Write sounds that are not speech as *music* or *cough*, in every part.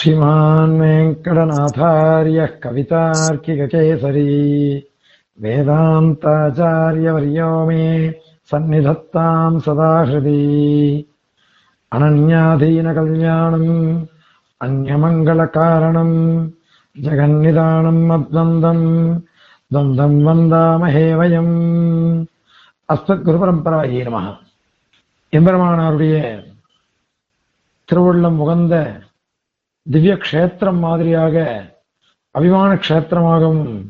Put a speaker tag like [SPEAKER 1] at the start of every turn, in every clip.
[SPEAKER 1] श्रीमान् वेङ्कटनाथार्यः कवितार्किककेसरी वेदान्ताचार्यवर्यो मे सन्निधत्ताम् सदा हृदि अनन्याधीनकल्याणम् अन्यमङ्गलकारणम् जगन्निदानम् अद्वन्द्वम् द्वन्द्वम् वन्दामहे वयम् அஸ்மத்குருபரம்பராயே நம எம்பெருமானாருடைய திருவுள்ளம் உகந்த திவ்ய க்ஷேத்திரம் மாதிரியாக அபிமான க்ஷேத்திரமாகவும்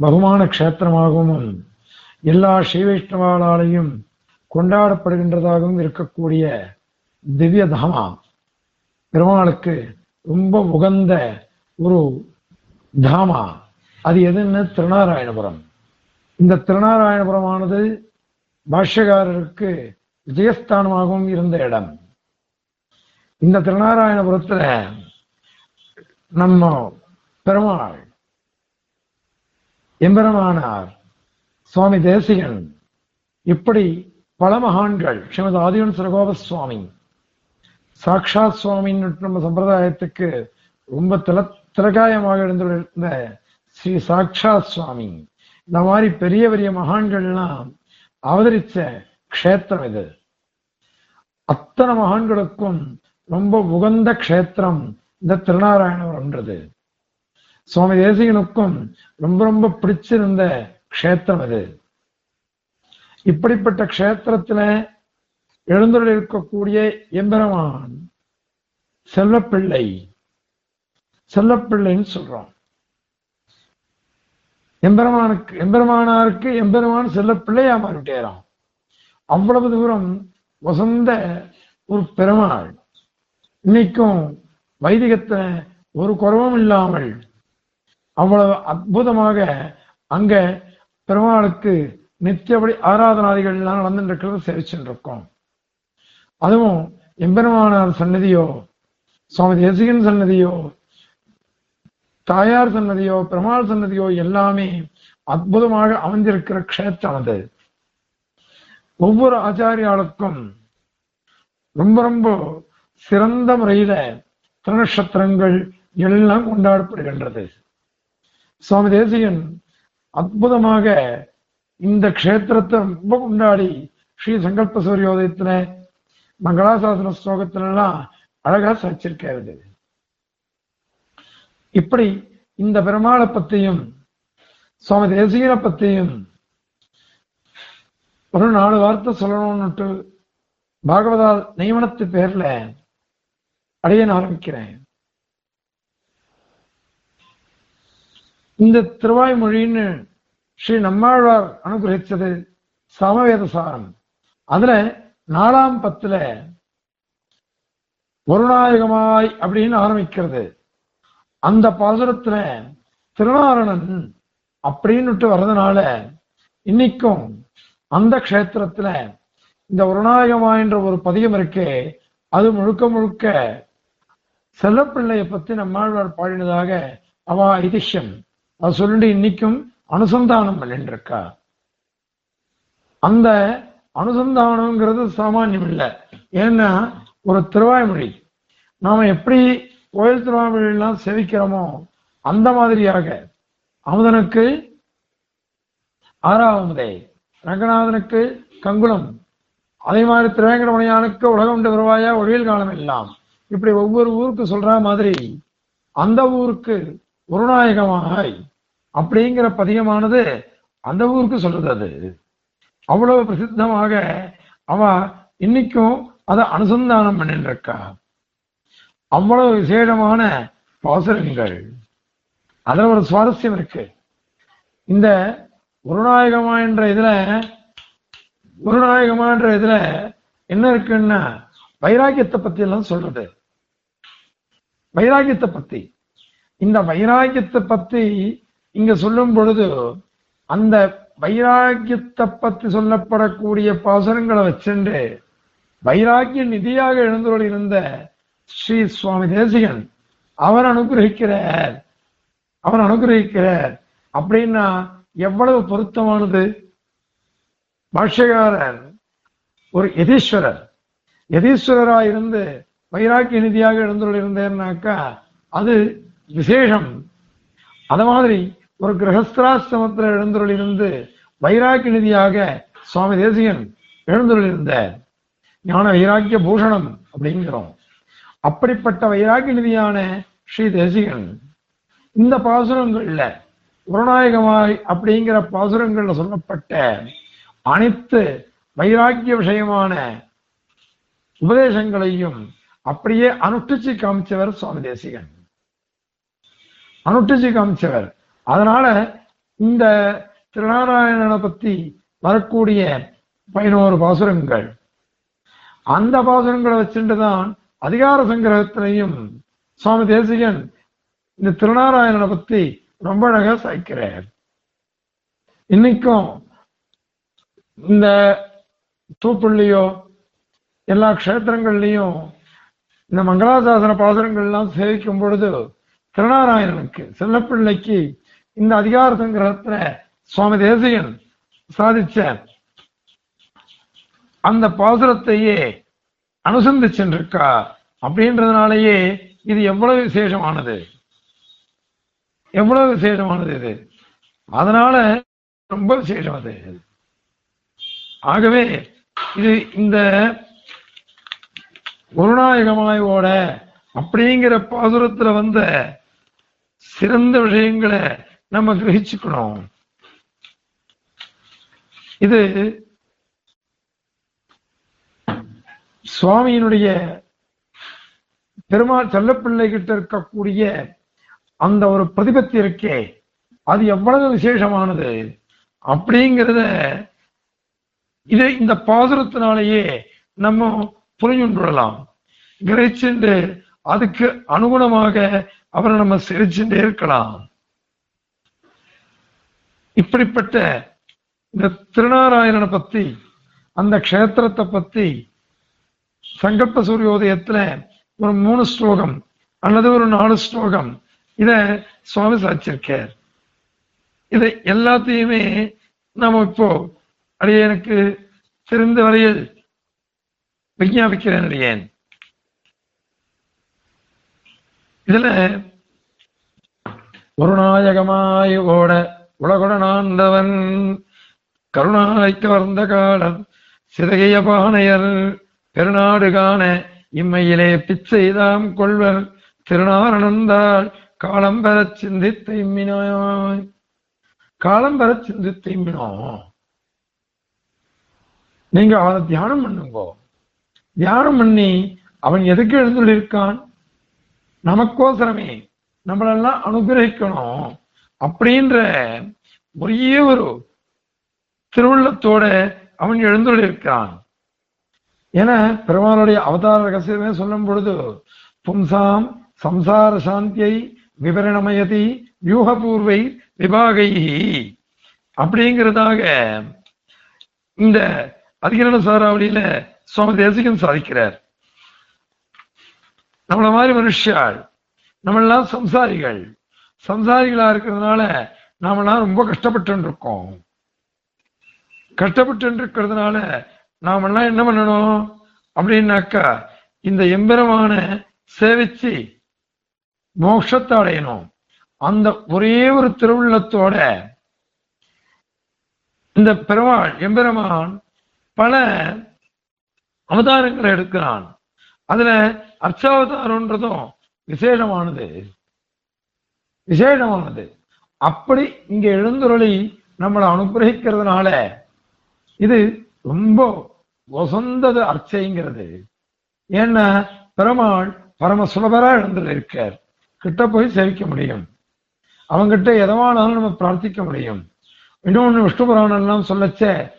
[SPEAKER 1] பகுமான க்ஷேத்திரமாகவும் எல்லா ஸ்ரீவைஷ்ணவாலாலையும் கொண்டாடப்படுகின்றதாகவும் இருக்கக்கூடிய திவ்ய தாமா பெருமாளுக்கு ரொம்ப உகந்த ஒரு தாமா. அது எதுன்னு திருநாராயணபுரம். இந்த திருநாராயணபுரமானது பாஷ்யகாரருக்கு விஜயஸ்தானமாகவும் இருந்த இடம். இந்த திருநாராயணபுரத்துல நம்ம பெருமாள். எம்பெருமானார் சுவாமி தேசிகன் இப்படி பல மகான்கள் ஸ்ரீமதி ஆதிவன் சிறகோப சுவாமி சாக்ஷாத் சுவாமின்னு நம்ம சம்பிரதாயத்துக்கு ரொம்ப தில திலகாயமாக இருந்த ஸ்ரீ சாக்ஷாத் சுவாமி இந்த மாதிரி பெரிய பெரிய மகான்கள்லாம் அவதரிச்ச க்ஷேத்திரம் இது. அத்தனை மகான்களுக்கும் ரொம்ப உகந்த க்ஷேத்திரம் இந்த திருநாராயணபுரம்ன்றது சுவாமி தேசிகனுக்கும் ரொம்ப ரொம்ப பிடிச்சிருந்த க்ஷேத்திரம் இது இப்படிப்பட்ட க்ஷேத்திரத்துல எழுந்துள்ள இருக்கக்கூடிய எம்பெருமான் செல்லப்பிள்ளை செல்லப்பிள்ளைன்னு சொல்றோம். எம்பெருமானுக்கு எம்பெருமானாருக்கு எம்பெருமான் செல்லப்பிள்ளையா பிள்ளையா அவ்வளவு தூரம் வசந்த ஒரு பெருமாள். இன்னைக்கும் வைதிகத்துல ஒரு குறவும் இல்லாமல் அவ்வளவு அற்புதமாக அங்க பெருமாளுக்கு நித்தியபடி ஆராதனாதிகள் எல்லாம் நடந்துட்டு இருக்கிறது சேவிச்சுட்டு இருக்கோம் அதுவும் எம்பெருமானார் சன்னதியோ சுவாமி தேசிகன் சன்னதியோ தாயார் சன்னதியோ பெருமாள் சன்னதியோ எல்லாமே அற்புதமாக அமைந்திருக்கிற க்ஷேத்திரம் அது ஒவ்வொரு ஆச்சாரியாளுக்கும் ரொம்ப ரொம்ப சிறந்த முறையில திருநட்சத்திரங்கள் எல்லாம் கொண்டாடப்படுகின்றது. சுவாமி தேசியன் அற்புதமாக இந்த க்ஷேத்திரத்தை ரொம்ப கொண்டாடி ஸ்ரீ சங்கல்ப சூரியோதயத்துல மங்களாசாசன ஸ்லோகத்திலெல்லாம் அழகா சாச்சிருக்கிறது இப்படி இந்த பெருமாளை பத்தியும் சுவாமி தேசியனை பத்தியும் ஒரு நாலு வார்த்தை சொல்லணும்னுட்டு பாகவதா நியமனத்து பேர்ல அடையன் ஆரம்பிக்கிறேன். இந்த திருவாய்மொழின்னு ஸ்ரீ நம்மாழ்வார் அனுகிரகித்தது சமவேத சாரம் அதுல நாலாம் பத்துல வருணாயகமாய் அப்படின்னு ஆரம்பிக்கிறது. அந்த பாசுரத்துல திருநாரணன் அப்படின்னுட்டு வர்றதுனால இன்னைக்கும் அந்த க்ஷேத்திரத்துல இந்த உருநாயகமாயின்ற ஒரு பதியம் இருக்கு அது முழுக்க முழுக்க செல்லப்பிள்ளையை பத்தி நம்மாழ்வார் பாடினதாக அவா ஐதிஷ்யம் அது சொல்லிட்டு இன்னைக்கும் அனுசந்தானம் பண்ணிட்டு இருக்கா அந்த அனுசந்தானம்ங்கிறது சாமானியம் இல்லை ஏன்னா ஒரு திருவாய்மொழி. நாம எப்படி கோயில் திருவாய்மொழியெல்லாம் சேவிக்கிறோமோ அந்த மாதிரியாக. அமுதனுக்கு ஆறாவதே ரங்கநாதனுக்கு கங்குளம். அதே மாதிரி திருவேங்கடமணியானுக்கு உலகம் உண்டு வருவாயா ஒழியல் காலம் எல்லாம் இப்படி ஒவ்வொரு ஊருக்கு சொல்ற மாதிரி அந்த ஊருக்கு குருநாயகமாய் அப்படிங்கிற பதியமானது அந்த ஊருக்கு சொல்றது அது. அவ்வளவு பிரசித்தமாக அவ இன்னைக்கும் அதை அனுசந்தானம் பண்ணிட்டு இருக்கா அவ்வளவு விசேடமான பாசுரங்கள். அதுல ஒரு சுவாரஸ்யம் இருக்கு. இந்த குருநாயகமா என்ற இதுல குருநாயகமான்ற இதுல என்ன இருக்குன்னா வைராக்கியத்தை பத்தி எல்லாம் சொல்றது. வைராக்கியத்தை பத்தி. இந்த வைராக்கியத்தை பத்தி இங்க சொல்லும் பொழுது அந்த வைராக்கியத்தை பத்தி சொல்லப்படக்கூடிய பாசனங்களை வச்சுண்டு வைராக்கிய நிதியாக எழுந்தோடு இருந்த ஸ்ரீ சுவாமி தேசிகன் அவர் அனுகிரகிக்கிறார் அவர் அனுகிரகிக்கிறார். அப்படின்னா எவ்வளவு பொருத்தமானது? பாஷ்யகாரன் ஒரு எதீஸ்வரர் யதீஸ்வரரா. இருந்து வைராக்கிய நிதியாக எழுந்துள்ளிருந்தேன்னாக்கா அது விசேஷம். அது மாதிரி ஒரு கிரகஸ்திராசிரமத்தில் எழுந்துள்ளிருந்து வைராக்கிய நிதியாக சுவாமி தேசிகன் எழுந்துள்ளிருந்த ஞான வைராக்கிய பூஷணம் அப்படிங்கிறோம். அப்படிப்பட்ட வைராக்கிய நிதியான ஸ்ரீ தேசிகன் இந்த பாசுரங்கள்ல குருநாயகமாய் அப்படிங்கிற பாசுரங்கள்ல சொல்லப்பட்ட அனைத்து வைராக்கிய விஷயமான உபதேசங்களையும் அப்படியே அனுஷ்டிச்சு காமிச்சவர் சுவாமி தேசிகன். அனுஷ்டிச்சு காமிச்சவர். அதனால இந்த திருநாராயணனை பத்தி வரக்கூடிய பதினோரு பாசுரங்கள் அந்த பாசுரங்களை வச்சுட்டு தான் அதிகார சங்கிரகத்திலையும் சுவாமி தேசிகன் இந்த திருநாராயணனை பத்தி ரொம்ப அழகா சாய்க்கிறார். இன்னைக்கும் இந்த தூப்புள்ளியோ எல்லா க்ஷேத்திரங்கள்லையும் இந்த மங்களாசாசன பாசுரங்கள்லாம் சேவிக்கும் பொழுது திருநாராயணனுக்கு செல்லப்பிள்ளைக்கு இந்த அதிகார சங்கிரகத்துல சுவாமி தேசிகன் சாதிச்ச அந்த பாசுரத்தையே அனுசந்திச்சுருக்கா அப்படின்றதுனாலயே இது எவ்வளவு விசேஷமானது? எவ்வளவு விசேஷமானது இது? அதனால ரொம்ப விசேஷம் அது. ஆகவே இது இந்த குருநாயகமாயோட அப்படிங்கிற பாசுரத்துல வந்த சிறந்த விஷயங்களை நம்ம கிரகிச்சுக்கணும். இது சுவாமியினுடைய பெருமாள் செல்லப்பிள்ளை கிட்ட இருக்கக்கூடிய அந்த ஒரு பிரதிபத்தி இருக்கே அது எவ்வளவு விசேஷமானது அப்படிங்கிறத இது இந்த பாசுரத்தினாலேயே நம்ம புரிஞ்சுன்றலாம் கிரகிச்சுண்டு அதுக்கு அனுகுணமாக அவரை நம்ம சிரிச்சுட்டே இருக்கலாம். இப்படிப்பட்ட இந்த திருநாராயணனை பத்தி அந்த க்ஷேத்திரத்தை பத்தி சங்கல்ப சூரியோதயத்துல ஒரு மூணு ஸ்லோகம் அல்லது ஒரு நாலு ஸ்லோகம் இத சுவாமி சாச்சிருக்கார் இதை எல்லாத்தையுமே நாம இப்போ அடைய எனக்கு தெரிந்த வரையில் விஞ்ஞாபிக்கிறேன் அடியேன் இதுல குருநாயகமாய் ஓட உலகுடனாண்டவன் கருணாய் கவர்ந்த காலம் சிதகைய பானையர் பெருநாடு காண இம்மையிலே பிச்சைதாம் கொள்வர் திருநாரணந்தால் காலம் பெற சிந்தித்தை இம்மினாய். காலம் பெற சிந்தித்தை நீங்க அவனை தியானம் பண்ணுங்கோ. தியானம் பண்ணி அவன் எதுக்கு எழுந்துள்ளிருக்கான் நமக்கோசரமே நம்மளெல்லாம் அனுகிரகிக்கணும் அப்படின்ற ஒரே ஒரு திருவுள்ளத்தோட அவன் எழுந்துள்ளிருக்கான் என பெருமானுடைய அவதார ரகசியமே சொல்லும் பொழுது பும்சாம் சம்சார சாந்தியை விவரணமயதி வியூகபூர்வை விபாகை அப்படிங்கிறதாக இந்த அதிகரண சாராவளியில சுவாமி தேசிகன் சாதிக்கிறார் நம்மள மாதிரி மனுஷாள் நம்மளாம் சம்சாரிகள் சம்சாரிகளா இருக்கிறதுனால நாமெல்லாம் ரொம்ப கஷ்டப்பட்டு இருக்கோம் கஷ்டப்பட்டு இருக்கிறதுனால நாமெல்லாம் என்ன பண்ணணும் அப்படின்னாக்கா இந்த எம்பெருமான சேவிச்சு மோட்சத்தை அடையணும் அந்த ஒரே ஒரு திருவுள்ளத்தோட இந்த பெருமாள் எம்பெருமான் பல அவதாரங்களை எடுக்கிறான். அதுல அர்ச்சாவதாரம்ன்றதும் விசேஷமானது. விசேஷமானது. அப்படி இங்க எழுந்துருளி நம்மளை அனுகிரகிக்கிறதுனால இது ரொம்ப வசந்தது அர்ச்சைங்கிறது. ஏன்னா பெருமாள் பரம சுலபரா இருக்கார் கிட்ட போய் சேவிக்க முடியும். அவங்கிட்ட எதவானாலும் நம்ம பிரார்த்திக்க முடியும். இன்னொன்னு விஷ்ணு புராணம் எல்லாம் சொல்லச்ச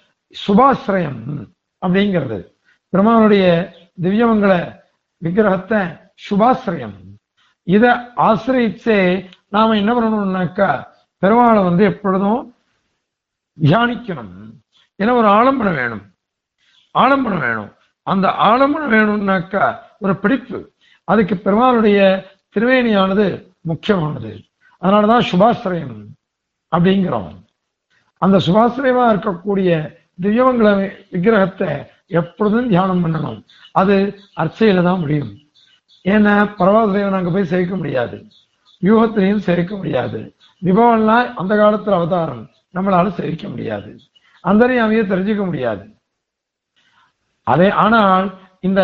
[SPEAKER 1] சுபாசிரயம் அப்படிங்கிறது. பெருமானுடைய திவ்யமங்கள விக்கிரகத்தை சுபாசிரியம். இத ஆசிரியச்சே நாம என்ன பண்ணணும்னாக்கா பெருமாளை வந்து எப்பொழுதும் தியானிக்கணும். ஏன்னா ஒரு ஆலம்பனம் வேணும். ஆலம்பனம் வேணும். அந்த ஆலம்பனம் வேணும்னாக்கா ஒரு பிடிப்பு. அதுக்கு பெருமாளுடைய திருவேணியானது முக்கியமானது. அதனாலதான் சுபாசிரயம் அப்படிங்கிறோம். அந்த சுபாசிரயமா இருக்கக்கூடிய திவ்யமங்கள விக்கிரகத்தை எப்பொழுதும் தியானம் பண்ணணும். அது அர்ச்சையில தான் முடியும். ஏன்னா பரவாசதேவன் அங்க போய் சேர்க்க முடியாது. வியூகத்திலையும் சேர்க்க முடியாது. விபவம்லாம் அந்த காலத்துல அவதாரம். நம்மளால சேர்க்க முடியாது. அந்தரையாமையை தெரிஞ்சுக்க முடியாது. அதே ஆனால் இந்த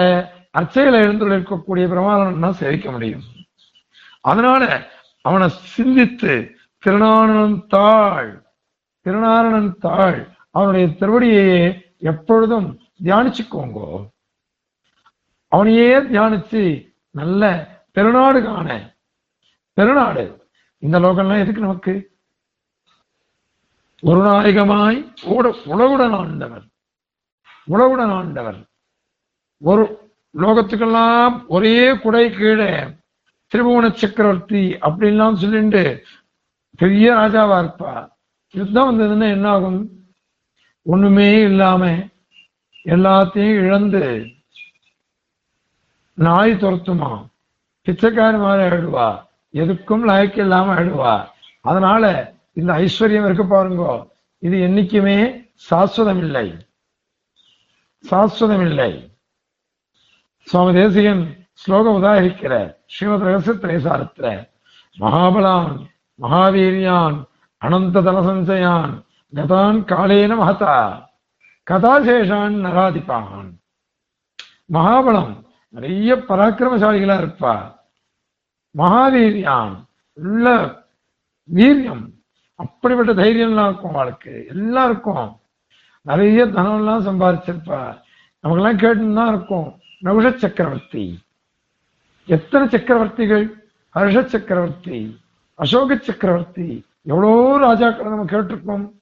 [SPEAKER 1] அர்ச்சையில எழுந்துள்ள இருக்கக்கூடிய பிரமாதம் தான் சேவிக்க முடியும். அதனால அவனை சிந்தித்து திருநாரணன் தாழ் திருநாரணன் தாழ் அவனுடைய திருவடியையே எப்பொழுதும் தியானிச்சுக்கோங்க. அவனையே தியானிச்சு நல்ல பெருநாடு காண. பெருநாடு. இந்த லோகம்லாம் எதுக்கு நமக்கு? ஒரு நாயகமாய் உலகுடன் ஆண்டவர். உலகுடன் ஆண்டவர். ஒரு லோகத்துக்கெல்லாம் ஒரே குடை கீழே திரிபுவன சக்கரவர்த்தி அப்படின்லாம் சொல்லிட்டு பெரிய ராஜாவா இருப்பா யுத்தம் வந்ததுன்னா என்ன ஆகும் ஒண்ணுமே இல்லாம எல்லாத்தையும் இழந்து நாய் துரத்துமா? பிச்சைக்காரி மாதிரி ஆயிடுவா. எதுக்கும் லாய்க்கு இல்லாம ஆயிடுவா. அதனால இந்த ஐஸ்வர்யம் இருக்கு பாருங்க. இது என்னைக்குமே சாஸ்வதம் இல்லை சாஸ்வதம் இல்லை சுவாமி தேசிகன் ஸ்லோகம் உதாகரிக்கிற ஸ்ரீமத் ரகசிய திரைசாரத்துல மகாபலான் மகாவீரியான் அனந்த தனசஞ்சயான் கதான் காலேன மகதா. கதாசேஷான் நராதிப்பான் மகாபலம். நிறைய பராக்கிரமசாலிகளா இருப்பா. மகாவீரியான் உள்ள வீரியம். அப்படிப்பட்ட தைரியம்லாம் இருக்கும் அவளுக்கு எல்லாருக்கும். நிறைய தனம்லாம் சம்பாதிச்சிருப்பா நமக்கெல்லாம் கேட்டுன்னு கேட்டுதான் இருக்கும். நகுஷ சக்கரவர்த்தி. எத்தனை சக்கரவர்த்திகள்? ஹர்ஷ சக்கரவர்த்தி அசோக சக்கரவர்த்தி. எவ்வளோ ராஜாக்களை நம்ம கேட்டிருக்கோம்.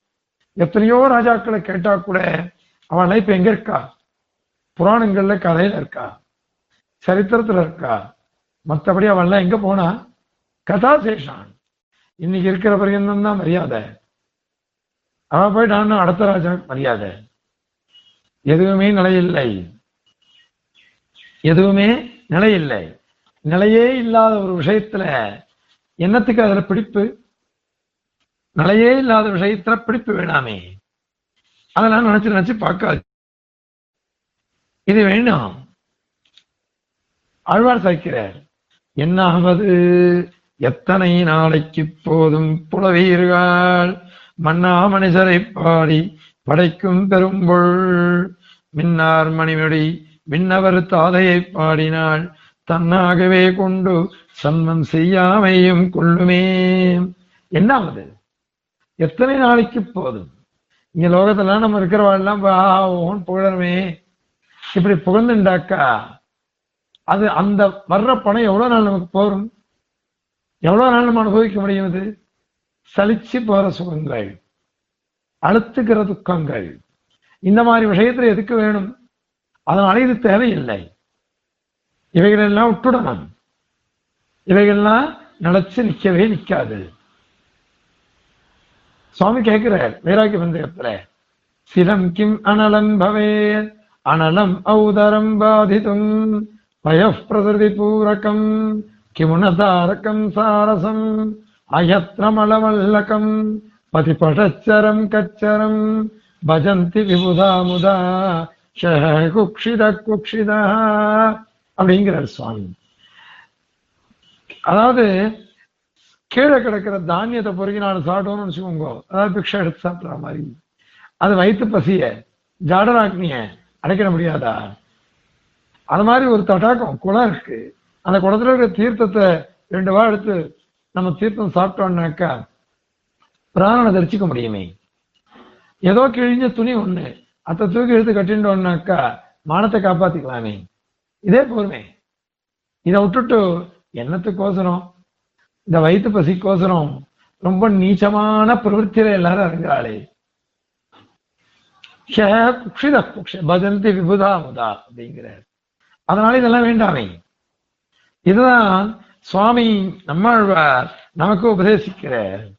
[SPEAKER 1] எத்தனையோ ராஜாக்களை கேட்டா கூட அவன் இப்ப எங்க இருக்கா? புராணங்கள்ல கதையில இருக்கா? சரித்திரத்துல இருக்கா? மற்றபடி அவன்லாம் எங்க போனா? கதாசேஷான். இன்னைக்கு இருக்கிற பரியந்தம் தான் மரியாதை. அவன் போயிட்டான்னு அடுத்த ராஜா மரியாதை. எதுவுமே நிலையில்லை எதுவுமே நிலையில்லை நிலையே இல்லாத ஒரு விஷயத்துல என்னத்துக்கு அதுல பிடிப்பு? நிலையே இல்லாத விஷயத்துல பிடிப்பு வேணாமே. அதெல்லாம் நினைச்சு நினைச்சு பார்க்காது. இது வேண்டாம். ஆழ்வார் சாய்க்கிறார் என்னாவது எத்தனை நாளைக்கு போதும் புலவீர்கள்? மன்னா மனிதரை பாடி படைக்கும் பெரும்பொள் மின்னார் மணிமொழி விண்ணவர் தாதையை பாடினாள் தன்னாகவே கொண்டு சன்மம் செய்யாமையும் கொள்ளுமே. என்னாவது? எத்தனை நாளைக்கு போதும்? இங்க லோகத்துல நம்ம இருக்கிறவாள்லாம் ஓன் புகழணுமே. இப்படி புகழ்ந்துண்டாக்கா அது அந்த வர்ற பணம் எவ்வளவு நாள் நமக்கு போரும்? எவ்வளவு நாள் நம்ம அனுபவிக்க முடியும் இது? சலிச்சு போற சுகங்கள் அழுத்துக்கிற துக்கங்கள். இந்த மாதிரி விஷயத்துல எதுக்கு வேணும்? அதனால இது தேவையில்லை. இவைகளெல்லாம் விட்டுடணும். இவைகள்லாம் நினைச்சு நிற்கவே நிற்காது. சுவாமி கேட்கிறார் வைராக்கிய சந்தேகத்துல சிலம் கிம் அனலம் பவே? அனலம் ஔதரம் பாதிதும் பயப்பிரதி பூரகம் கிமுனதாரகம் சாரசம் அயத்ரமளவல்லகம் பதிபடச்சரம் கச்சரம் பஜந்தி விபுதா முதா குக்ஷித குக்ஷிதா அப்படிங்கிறார் சுவாமி. அதாவது கீழே கிடக்கிற தானியத்தை பொறுக்கி நான் சாப்பிட்டோம்னு வச்சுக்கோங்க. அதாவது பிக்ஷா எடுத்து சாப்பிட்ற மாதிரி. அது வயிற்று பசிய ஜாடராக்னிய அடைக்கிட முடியாதா? அது மாதிரி ஒரு தடாக்கம் குளம் இருக்கு. அந்த குளத்துல இருக்கிற தீர்த்தத்தை ரெண்டு வா எடுத்து நம்ம தீர்த்தம் சாப்பிட்டோம்னாக்கா பிராணனை தரிச்சிக்க முடியுமே. ஏதோ கிழிஞ்ச துணி ஒண்ணு அத்தை தூக்கி எடுத்து கட்டிட்டோம்னாக்கா மானத்தை காப்பாத்திக்கலாமே. இதே போருமே இதை விட்டுட்டு என்னத்துக்கோசரம் இந்த வயிற்று பசிக்கோசரம் ரொம்ப நீச்சமான பிரவருத்தில எல்லாரும் இறங்குறாளே. குக்ஷித குக்ஷ பஜந்தி விபுதா முதா அப்படிங்கிறார். அதனால இதெல்லாம் வேண்டாமே. இதுதான் சுவாமி நம்மாழ்வார் நமக்கு உபதேசிக்கிறார்.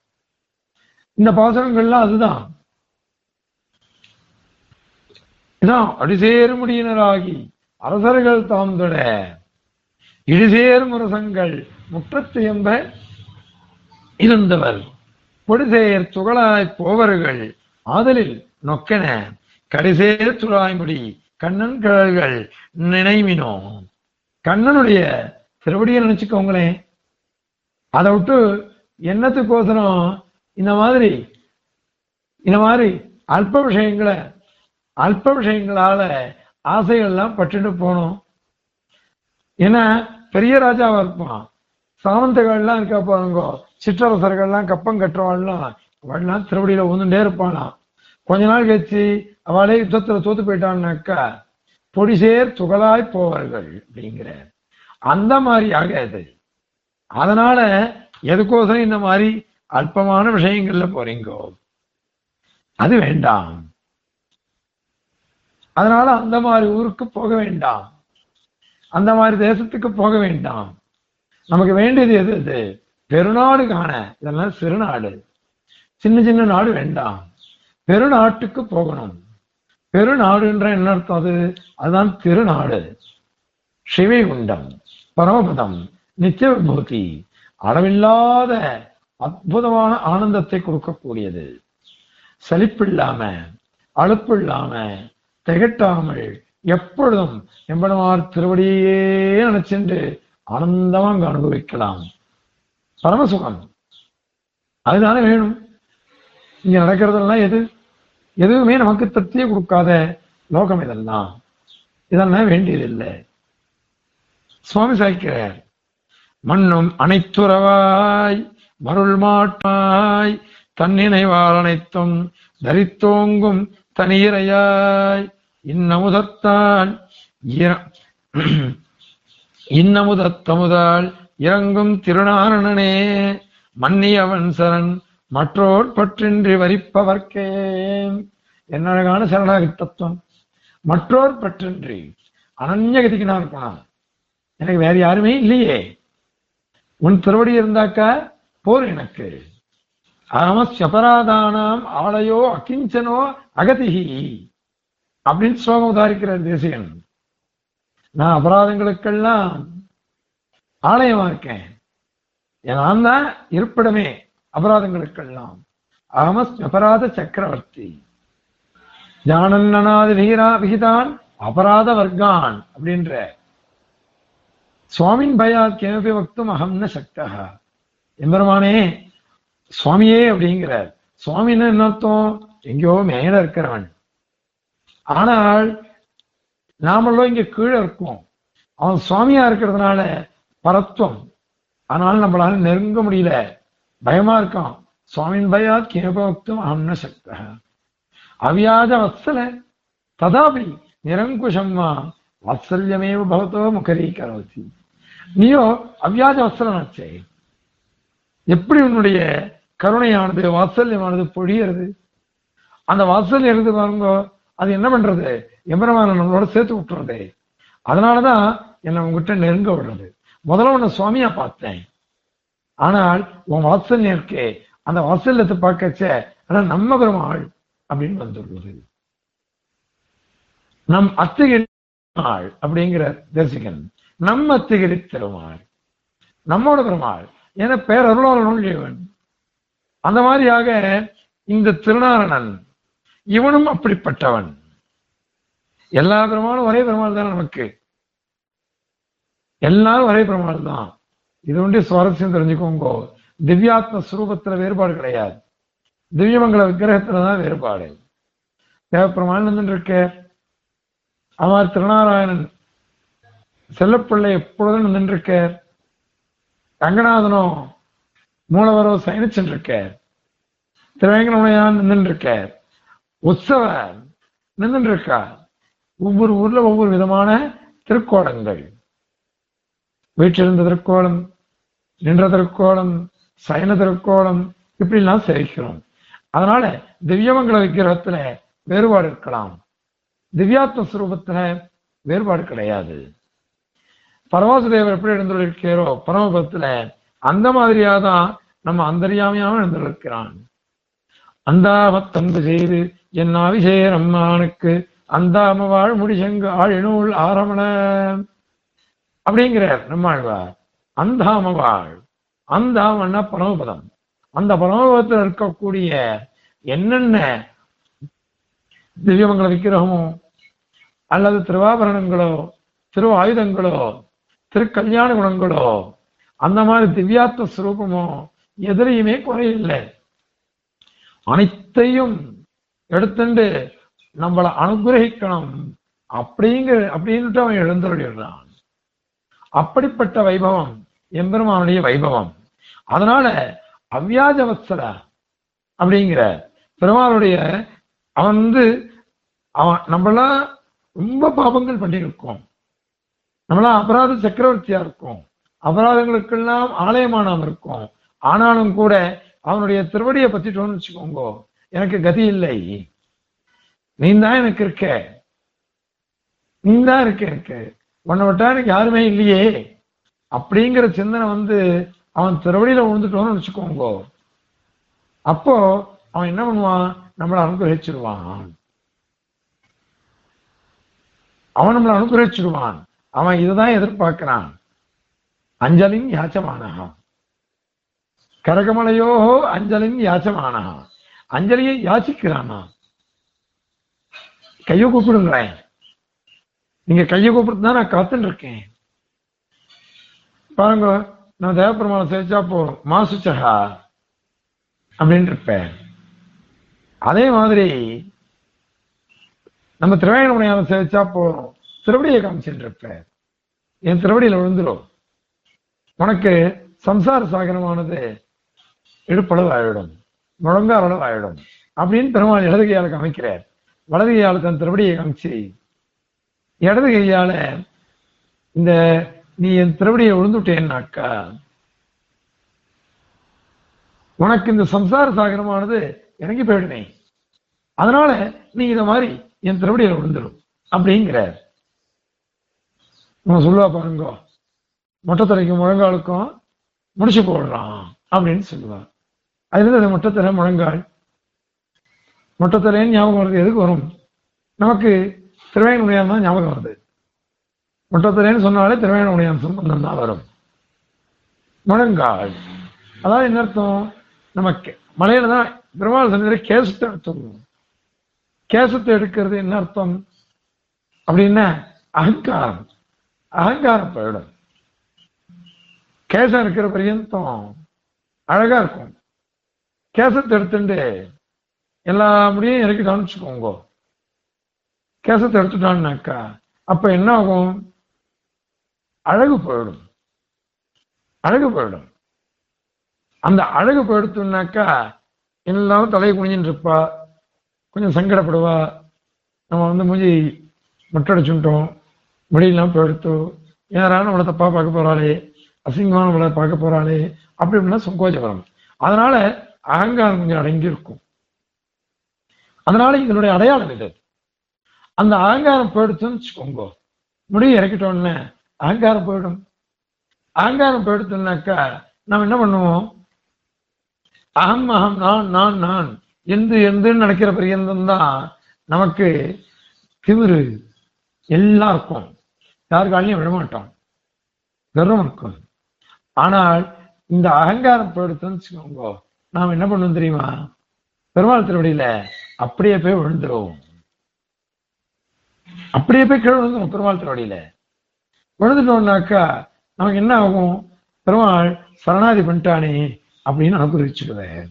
[SPEAKER 1] இந்த பாசனங்கள்லாம் அதுதான். இதான் அடிசேறு முடியினராகி அரசர்கள் தாம் தொட இடிசேர் முரசங்கள் முற்றத்து எம்ப இருந்தவர். பொடிசேர் துகளாய் போவர்கள். ஆதலில் நொக்கென கடிசேர் துழாய்முடி கண்ணன் கிழல்கள் நினைவினோ கண்ணனுடைய திருவடியை நினைச்சுக்கோங்களேன். அதை விட்டு என்னத்துக்கோசரம் இந்த மாதிரி இந்த மாதிரி அல்ப விஷயங்களை அல்ப விஷயங்களால ஆசைகள்லாம் பட்டுட்டு போகணும் ஏன்னா பெரிய ராஜாவா இருப்பான். சாமந்தகள்லாம் இருக்கா பாருங்க. சிற்றரசர்கள்லாம் கப்பம் கட்டுறவாள்லாம். அவள்லாம் திருவடியில ஒந்துட்டே இருப்பாளாம். கொஞ்ச நாள் கழிச்சு அவளே யுத்தத்துல தோத்து போயிட்டான்னாக்கா பொடிசேர் துகளாய் போவார்கள் அப்படிங்கிற. அந்த மாதிரி ஆகாது. அதனால எதுக்கோசரம் இந்த மாதிரி அல்பமான விஷயங்கள்ல போறீங்கோ? அது வேண்டாம். அதனால அந்த மாதிரி ஊருக்கு போக வேண்டாம். அந்த மாதிரி தேசத்துக்கு போக வேண்டாம். நமக்கு வேண்டியது எது இது? பெருநாடு காண. இதெல்லாம் சிறுநாடு. சின்ன சின்ன நாடு வேண்டாம். பெருநாட்டுக்கு போகணும். பெருநாடுன்ற என்ன அர்த்தம் அது? அதுதான் திருநாடு. சிவைகுண்டம் பரமபதம் நித்திய விபூதி அளவில்லாத அற்புதமான ஆனந்தத்தை கொடுக்கக்கூடியது. சலிப்பில்லாம அலுப்பில்லாம திகட்டாமல் எப்பொழுதும் எம்பெருமார் திருவடியே நினைச்சென்று ஆனந்தமா அங்கு அனுபவிக்கலாம். பரமசுகம். அதுதானே வேணும். இங்க நடக்கிறதெல்லாம் எது? எதுவுமே நமக்கு திருப்தியை கொடுக்காத லோகம் இதெல்லாம். இதெல்லாம் வேண்டியதில்லை. சுவாமி சாய்க்கிறார். மண்ணும் அனைத்துறவாய் மருள் மாட்டாய் தன்னினைவால் அனைத்தும் தரித்தோங்கும் தனியிறையாய் இன்னமுதத்தான் இர- *clears throat* இன்னமுதத்தமுதால் இறங்கும் திருநாரணனே மன்னியவன் சரண் மற்றோர் பற்றின்றி வரிப்பவர்க்கே. என்ன அழகான சரணாகி தத்துவம். மற்றோர் பற்றின்றி அனன்யகதிக்கு நான் இருப்பான் எனக்கு வேற யாருமே இல்லையே. உன் திருவடி இருந்தாக்கா போர் எனக்கு. அகமஸ்யபராதானாம் ஆலயோ அகிஞ்சனோ அகதிகி. அப்படின்னு ஸ்லோகம் உதாரிக்கிறார் தேசியன் நான் அபராதங்களுக்கெல்லாம் ஆலயமா இருக்கேன். நான் தான் இருப்பிடமே அபராதங்களுக்கெல்லாம். அகமஸ் அபராத சக்கரவர்த்தி. ஜானன்னனாதி விகிரா விகிதான் அபராத வர்க்கான் அப்படின்ற. சுவாமின் பயாத் கேமபி வக்தும் அகம்ன சக்தா. எம்பெருமானே சுவாமியே அப்படிங்கிறார். சுவாமின்னு என்ன அர்த்தம்? எங்கேயோ மேல இருக்கிறவன். ஆனால் நாமெல்லாம் இங்க கீழே இருக்கோம். அவன் சுவாமியா இருக்கிறதுனால பரத்துவம் அதனால நம்மளால நெருங்க முடியல. பயமா இருக்கான். சுவாமின் பயாத் கேபோக்தம் அம்ன சக்த. அவியாஜ வத்சல. ததாபி நிரங்குஷம்மா வாத்சல்யமேவ பவத்தோ முகரீகரோதி நீயோ அவ்யாஜ வத்சலனாச்சே எப்படி உன்னுடைய கருணையானது வாத்சல்யமானது பொழியறது? அந்த வாத்சல்யம் இருந்து பாருங்க அது என்ன பண்றது? எம்பரமான நம்மளோட சேர்த்து விட்டுறதே. அதனாலதான் என்னை உங்ககிட்ட நெருங்க விடுறது. முதல்ல உன்னை சுவாமியா பார்த்தேன். ஆனால் உன் வாத்சல்யம் இருக்கே அந்த வாத்சல்யத்தை பார்க்கச்ச ஆனா நம்ம பெருமாள் அப்படின்னு வந்துள்ளது நம் அத்திகிரி பெருமாள் அப்படிங்கிற தரிசிகன் நம்ம அத்திகிரி திருமாள் நம்மோட பெருமாள் என பேரருளாளனும் இவன் அந்த மாதிரியாக இந்த திருநாரணன் இவனும் அப்படிப்பட்டவன். எல்லா பெருமாளும் ஒரே பெருமாள் தான் நமக்கு. எல்லாரும் ஒரே பெருமாள் தான். இது ஒன்றி சுவாரஸ்யம் தெரிஞ்சுக்கோங்க. திவ்யாத்ம ஸ்வரூபத்துல வேறுபாடு கிடையாது. திவ்யமங்கல விக்கிரகத்துலதான் வேறுபாடு. தேவப்பெருமாள் இருக்க. அவர் திருநாராயணன் செல்லப்பிள்ளை எப்பொழுதும் நின்றிருக்க ரங்கநாதனோ மூலவரோ சயனிச்சுருக்கார் திருவேங்கடமுடையான் நின்றுருக்கார் உற்சவர் நின்றுருக்கார் ஒவ்வொரு ஊர்ல ஒவ்வொரு விதமான திருக்கோலங்கள். வீட்டிலிருந்த திருக்கோலம் நின்ற திருக்கோலம் சயன திருக்கோலம் இப்படிலாம் சேவிக்கிறோம். அதனால திவ்யமங்கல விக்கிரகத்துல வேறுபாடு இருக்கலாம். திவ்யாத்ம சுரூபத்துல வேறுபாடு கிடையாது. பரவாசுதேவர் எப்படி எழுந்துள்ளிருக்கிறோ பரமபத்துல அந்த மாதிரியாதான் நம்ம அந்தரியாமையாக எழுந்துள்ளிருக்கிறான் அந்தாமத்தன்பு செய்து என் அபிஷேகர் அம்மானுக்கு அந்தாம வாழ் முடிசெங்கு ஆழினூல் ஆரமண. அப்படிங்கிறார் நம்மாழ்வார். அந்தாம வாழ். அந்தாமன்னா பரமபதம். அந்த பரமபதத்தில் இருக்கக்கூடிய என்னென்ன திவ்யமங்கல விக்கிரகமோ அல்லது திருவாபரணங்களோ திரு ஆயுதங்களோ திருக்கல்யாண குணங்களோ அந்த மாதிரி திவ்யாத்ம ஸ்வரூபமோ எதிரையுமே குறையில்லை. அனைத்தையும் எடுத்துண்டு நம்மளை அனுகிரகிக்கணும். அப்படிங்கிற அப்படின்ட்டு அவன் எழுந்தருளிடுறான். அப்படிப்பட்ட வைபவம் எம்பெருமானுடைய வைபவம். அதனால அவ்யாஜவத்சல அப்படிங்கிற பெருமாளுடைய அவன் வந்து அவன் நம்மளாம் ரொம்ப பாபங்கள் பண்ணியிருக்கோம். நம்மளாம் அபராத சக்கரவர்த்தியா இருக்கும். அபராதங்களுக்கெல்லாம் ஆலயமானவன் இருக்கும். ஆனாலும் கூட அவனுடைய திருவடியை பத்திட்டோம்னு வச்சுக்கோங்க. எனக்கு கதி இல்லை. நீ தான் எனக்கு இருக்க. நீ தான் இருக்க எனக்கு. உன்னை விட்டா எனக்கு யாருமே இல்லையே. அப்படிங்கிற சிந்தனை வந்து அவன் திருவடியில விழுந்துட்டோம்னு வச்சுக்கோங்க. அப்போ அவன் என்ன பண்ணுவான்? நம்மளை அனுகிரகிச்சிருவான். அவன் நம்மளை அனுகிரகிச்சிருவான். அவன் இதுதான் எதிர்பார்க்கிறான். அஞ்சலின் யாச்சமானகா கரகமலையோ அஞ்சலின் யாச்சமானகா அஞ்சலியை யாச்சிக்கிறானா கையை கூப்பிடுங்களேன். நீங்க கையை கூப்பிட்டு தான் நான் காத்துன்னு இருக்கேன். பாருங்க நான் தேவப்பெருமானை சேர்ச்சா போறோம் மாசுச்சகா அப்படின்னு இருப்பேன். அதே மாதிரி நம்ம திருவேங்கடமுனையான சேவிச்சா போறோம் திருவடியை காமிச்சுட்டு இருப்பேன். என் திருவடியில விழுந்துடும் உனக்கு சம்சார சாகரமானது இடுப்பளவு ஆயிடும் முழங்கால் அளவு ஆயிடும் அப்படின்னு பெருமாள் இடது கையால காமிக்கிறார். வலது கையால தன் திருவடியை காமிச்சு இடது கையால இந்த நீ என் திருவடியை விழுந்துட்டேன்னாக்கா உனக்கு இந்த சம்சார சாகரமானது இறங்கி போயிடுமே. அதனால நீ இத மாதிரி என் திருவடியில விழுந்துடும் அப்படிங்கிற நான் சொல்லுவா பாருங்க மொட்டைத்தலைக்கும் முழங்காலுக்கும் முடிச்சு போடுறான் அப்படின்னு சொல்லுவா. அதுல அது மொட்டைத்தலை முழங்கால் மொட்டைத்தலைன்னு ஞாபகம் வருது எதுக்கு வரும்? நமக்கு திருவேங்கனுடையான் தான் ஞாபகம் வருது. மொட்டைத்தலைன்னு சொன்னாலே திருவேங்கனுடையான் சம்பந்தம் தான் வரும். முழங்கால். அதாவது என்ன அர்த்தம்? நமக்கு மலையில தான் பெருமாள் சன்னிதியில கேசத்தை எடுத்துருவோம் கேசத்தை எடுக்கிறது என்ன அர்த்தம்? அப்படின்னா அகங்காரம். அகங்காரம் போயிடும். கேசம் இருக்கிற பர்யந்தம். அழகா இருக்கும். கேசத்தை எடுத்துட்டு எல்லா முடியும் இறக்கி வச்சுக்கோங்க. கேசத்தை எடுத்துட்டான்னாக்கா அப்ப என்ன ஆகும் அழகு போயிடும். அழகு போயிடும். அந்த அழகு போயிடுத்துனாக்கா எல்லாரும் தலையை குனிஞ்சுட்டு இருப்பா கொஞ்சம் சங்கடப்படுவா. நம்ம வந்து மூஞ்சி மொட்டடிச்சுட்டோம் முடியெல்லாம் போயிடுத்து யாராலும் நம்மளை தப்பா பார்க்க போறாளே அசிங்கமான நம்மளை பார்க்க போறாளே அப்படி இப்படின்னா சங்கோஜம் அதனால அகங்காரம் கொஞ்சம் அடங்கி இருக்கும் அதனால இதனுடைய அடையாளம் இது. அந்த அகங்காரம் போயிடுச்சுன்னு வச்சுக்கோங்க. முடிய இறக்கிட்டோன்னு அகங்காரம் போயிடும். அகங்காரம் போயிடுச்சுனாக்கா நாம் என்ன பண்ணுவோம்? அகம் அகம் நான் நான் நான். எந்து எந்துன்னு நினைக்கிற பரியந்தம் தான் நமக்கு திமிரு எல்லாம் இருக்கும். யார் விடமாட்டோம் கர்வம் இருக்கும். ஆனால் இந்த அகங்காரம் போயிடுச்சுன்னு வச்சுக்கோங்க நாம் என்ன பண்ணுவோம் தெரியுமா? பெருமாள் திருவடியில அப்படியே போய் விழுந்துடும் அப்படியே போய் கீழே விழுந்துடும் பெருமாள் திருவடியில விழுந்துட்டோம்னாக்கா நமக்கு என்ன ஆகும்? பெருமாள் சரணாதி பண்ணிட்டானே அப்படின்னு அனுகிரகிச்சுடுவேன்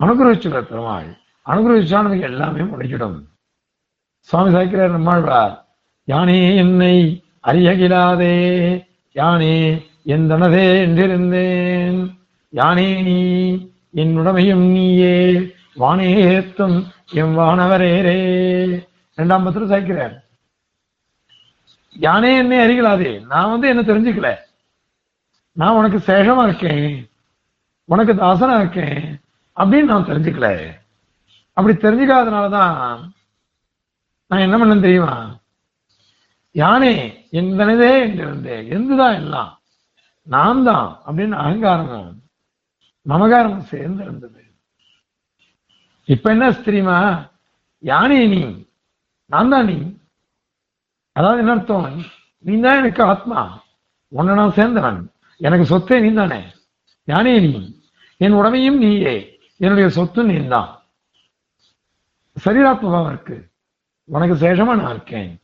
[SPEAKER 1] அனுகிரகிச்சுடுற பெருமாள். அனுகிரகிச்சா நமக்கு எல்லாமே முடிச்சிடும் சுவாமி சாய்க்கிறார் நம்மாழ்வார் யானே என்னை அறியகிலாதே யானே என் தனதே என்றிருந்தேன். யானே நீ என் உடமையும் நீயே வானே ஏத்தும் எம் வானவரேரே. இரண்டாம் பத்திரம் சாய்க்கிறார். யானே என்னை அறிகலாதே நான் வந்து என்ன தெரிஞ்சுக்கல. நான் உனக்கு சேஷமா இருக்கேன். உனக்கு தாசனா இருக்கேன். அப்படின்னு நான் தெரிஞ்சுக்கல. அப்படி தெரிஞ்சுக்காதனாலதான் நான் என்ன பண்ணேன் தெரியுமா? யானே எந்தனதே என்றிருந்தே. எந்துதான் எல்லாம்? நான் தான் அப்படின்னு அகங்காரமும் மமகாரமும் சேர்ந்து இருந்தது இப்ப என்ன தெரியுமா? யானே நீ நான் தான் நீ. அதாவது என்ன அர்த்தம்? நீ தான் எனக்கு ஆத்மா. உன்னை நான் சேர்ந்தவன். எனக்கு சொத்தே நீ தானே. யானே நீ என் உடமையும் நீயே. என்னுடைய சொத்து நீ தான். சரீராத்மபாவம் இருக்கு. உனக்கு சேஷமா நான் இருக்கேன்.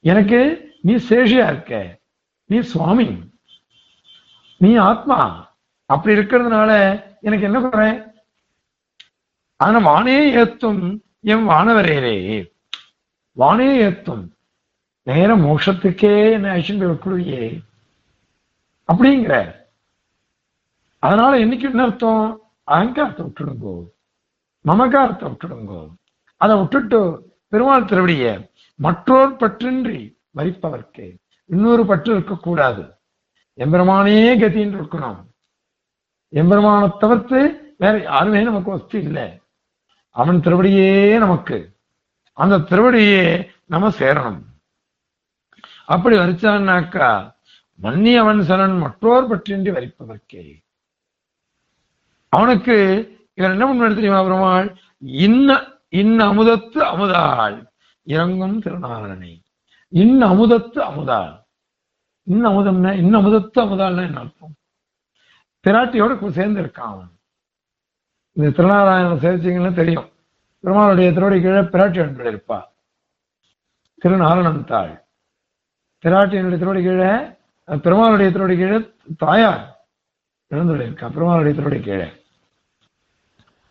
[SPEAKER 1] எனக்கு நீ சேஷியா இருக்க. நீ சுவாமி. நீ ஆத்மா. அப்படி இருக்கிறதுனால எனக்கு என்ன குறை? ஆனா வானே ஏத்தும் என் வானவரேரே. வானே ஏத்தும். நேர மோஷத்துக்கே என்ன அழிச்சுட்டு வைக்கலையே அப்படிங்கிற. அதனால என்னைக்கு என்ன அர்த்தம்? அகங்காரத்தை விட்டுடுங்கோ. மமகாரத்தை விட்டுடுங்கோ. அதை விட்டுட்டு பெருமாள் திருவடிய மற்றோர் பற்றின்றி மறிப்பவர்க்கு. இன்னொரு பற்று இருக்கக்கூடாது. எம்பெருமானே கதின்னு இருக்கணும். எம்பெருமானை தவிர்த்து வேற யாருமே நமக்கு வஸ்து இல்லை. அவன் திருவடியே நமக்கு. அந்த திருவடியே நம்ம சேரணும். அப்படி வரிச்சான்னாக்கா மன்னி அவன் சரண் மற்றோர் பற்றின்றி வரிப்பதற்கே. அவனுக்கு இவர் என்ன பண்ண தெரியுமா பெருமாள்? இன்ன இன்ன அமுதத்து அமுதாள். இறங்கும் திருநாரணனை இன்ன அமுதத்து அமுதாள். இன்ன அமுதம்னா இன்ன அமுதத்து அமுதாள்னா என்ன அர்த்தம்? திராட்டியோட சேர்ந்து இருக்கான் அவன். இந்த திருநாராயணன் சேவிச்சிங்கன்னா தெரியும். பெருமாளுடைய திருவடி கீழே பிராட்டி அன்பு இருப்பா திருநாரணன் தாள் பிராட்டியினுடைய திருவடி கீழே பெருமாளுடைய திருவடி கீழே தாயார் எழுந்துள்ள இருக்கா பெருமாளுடைய திருவடி கீழே.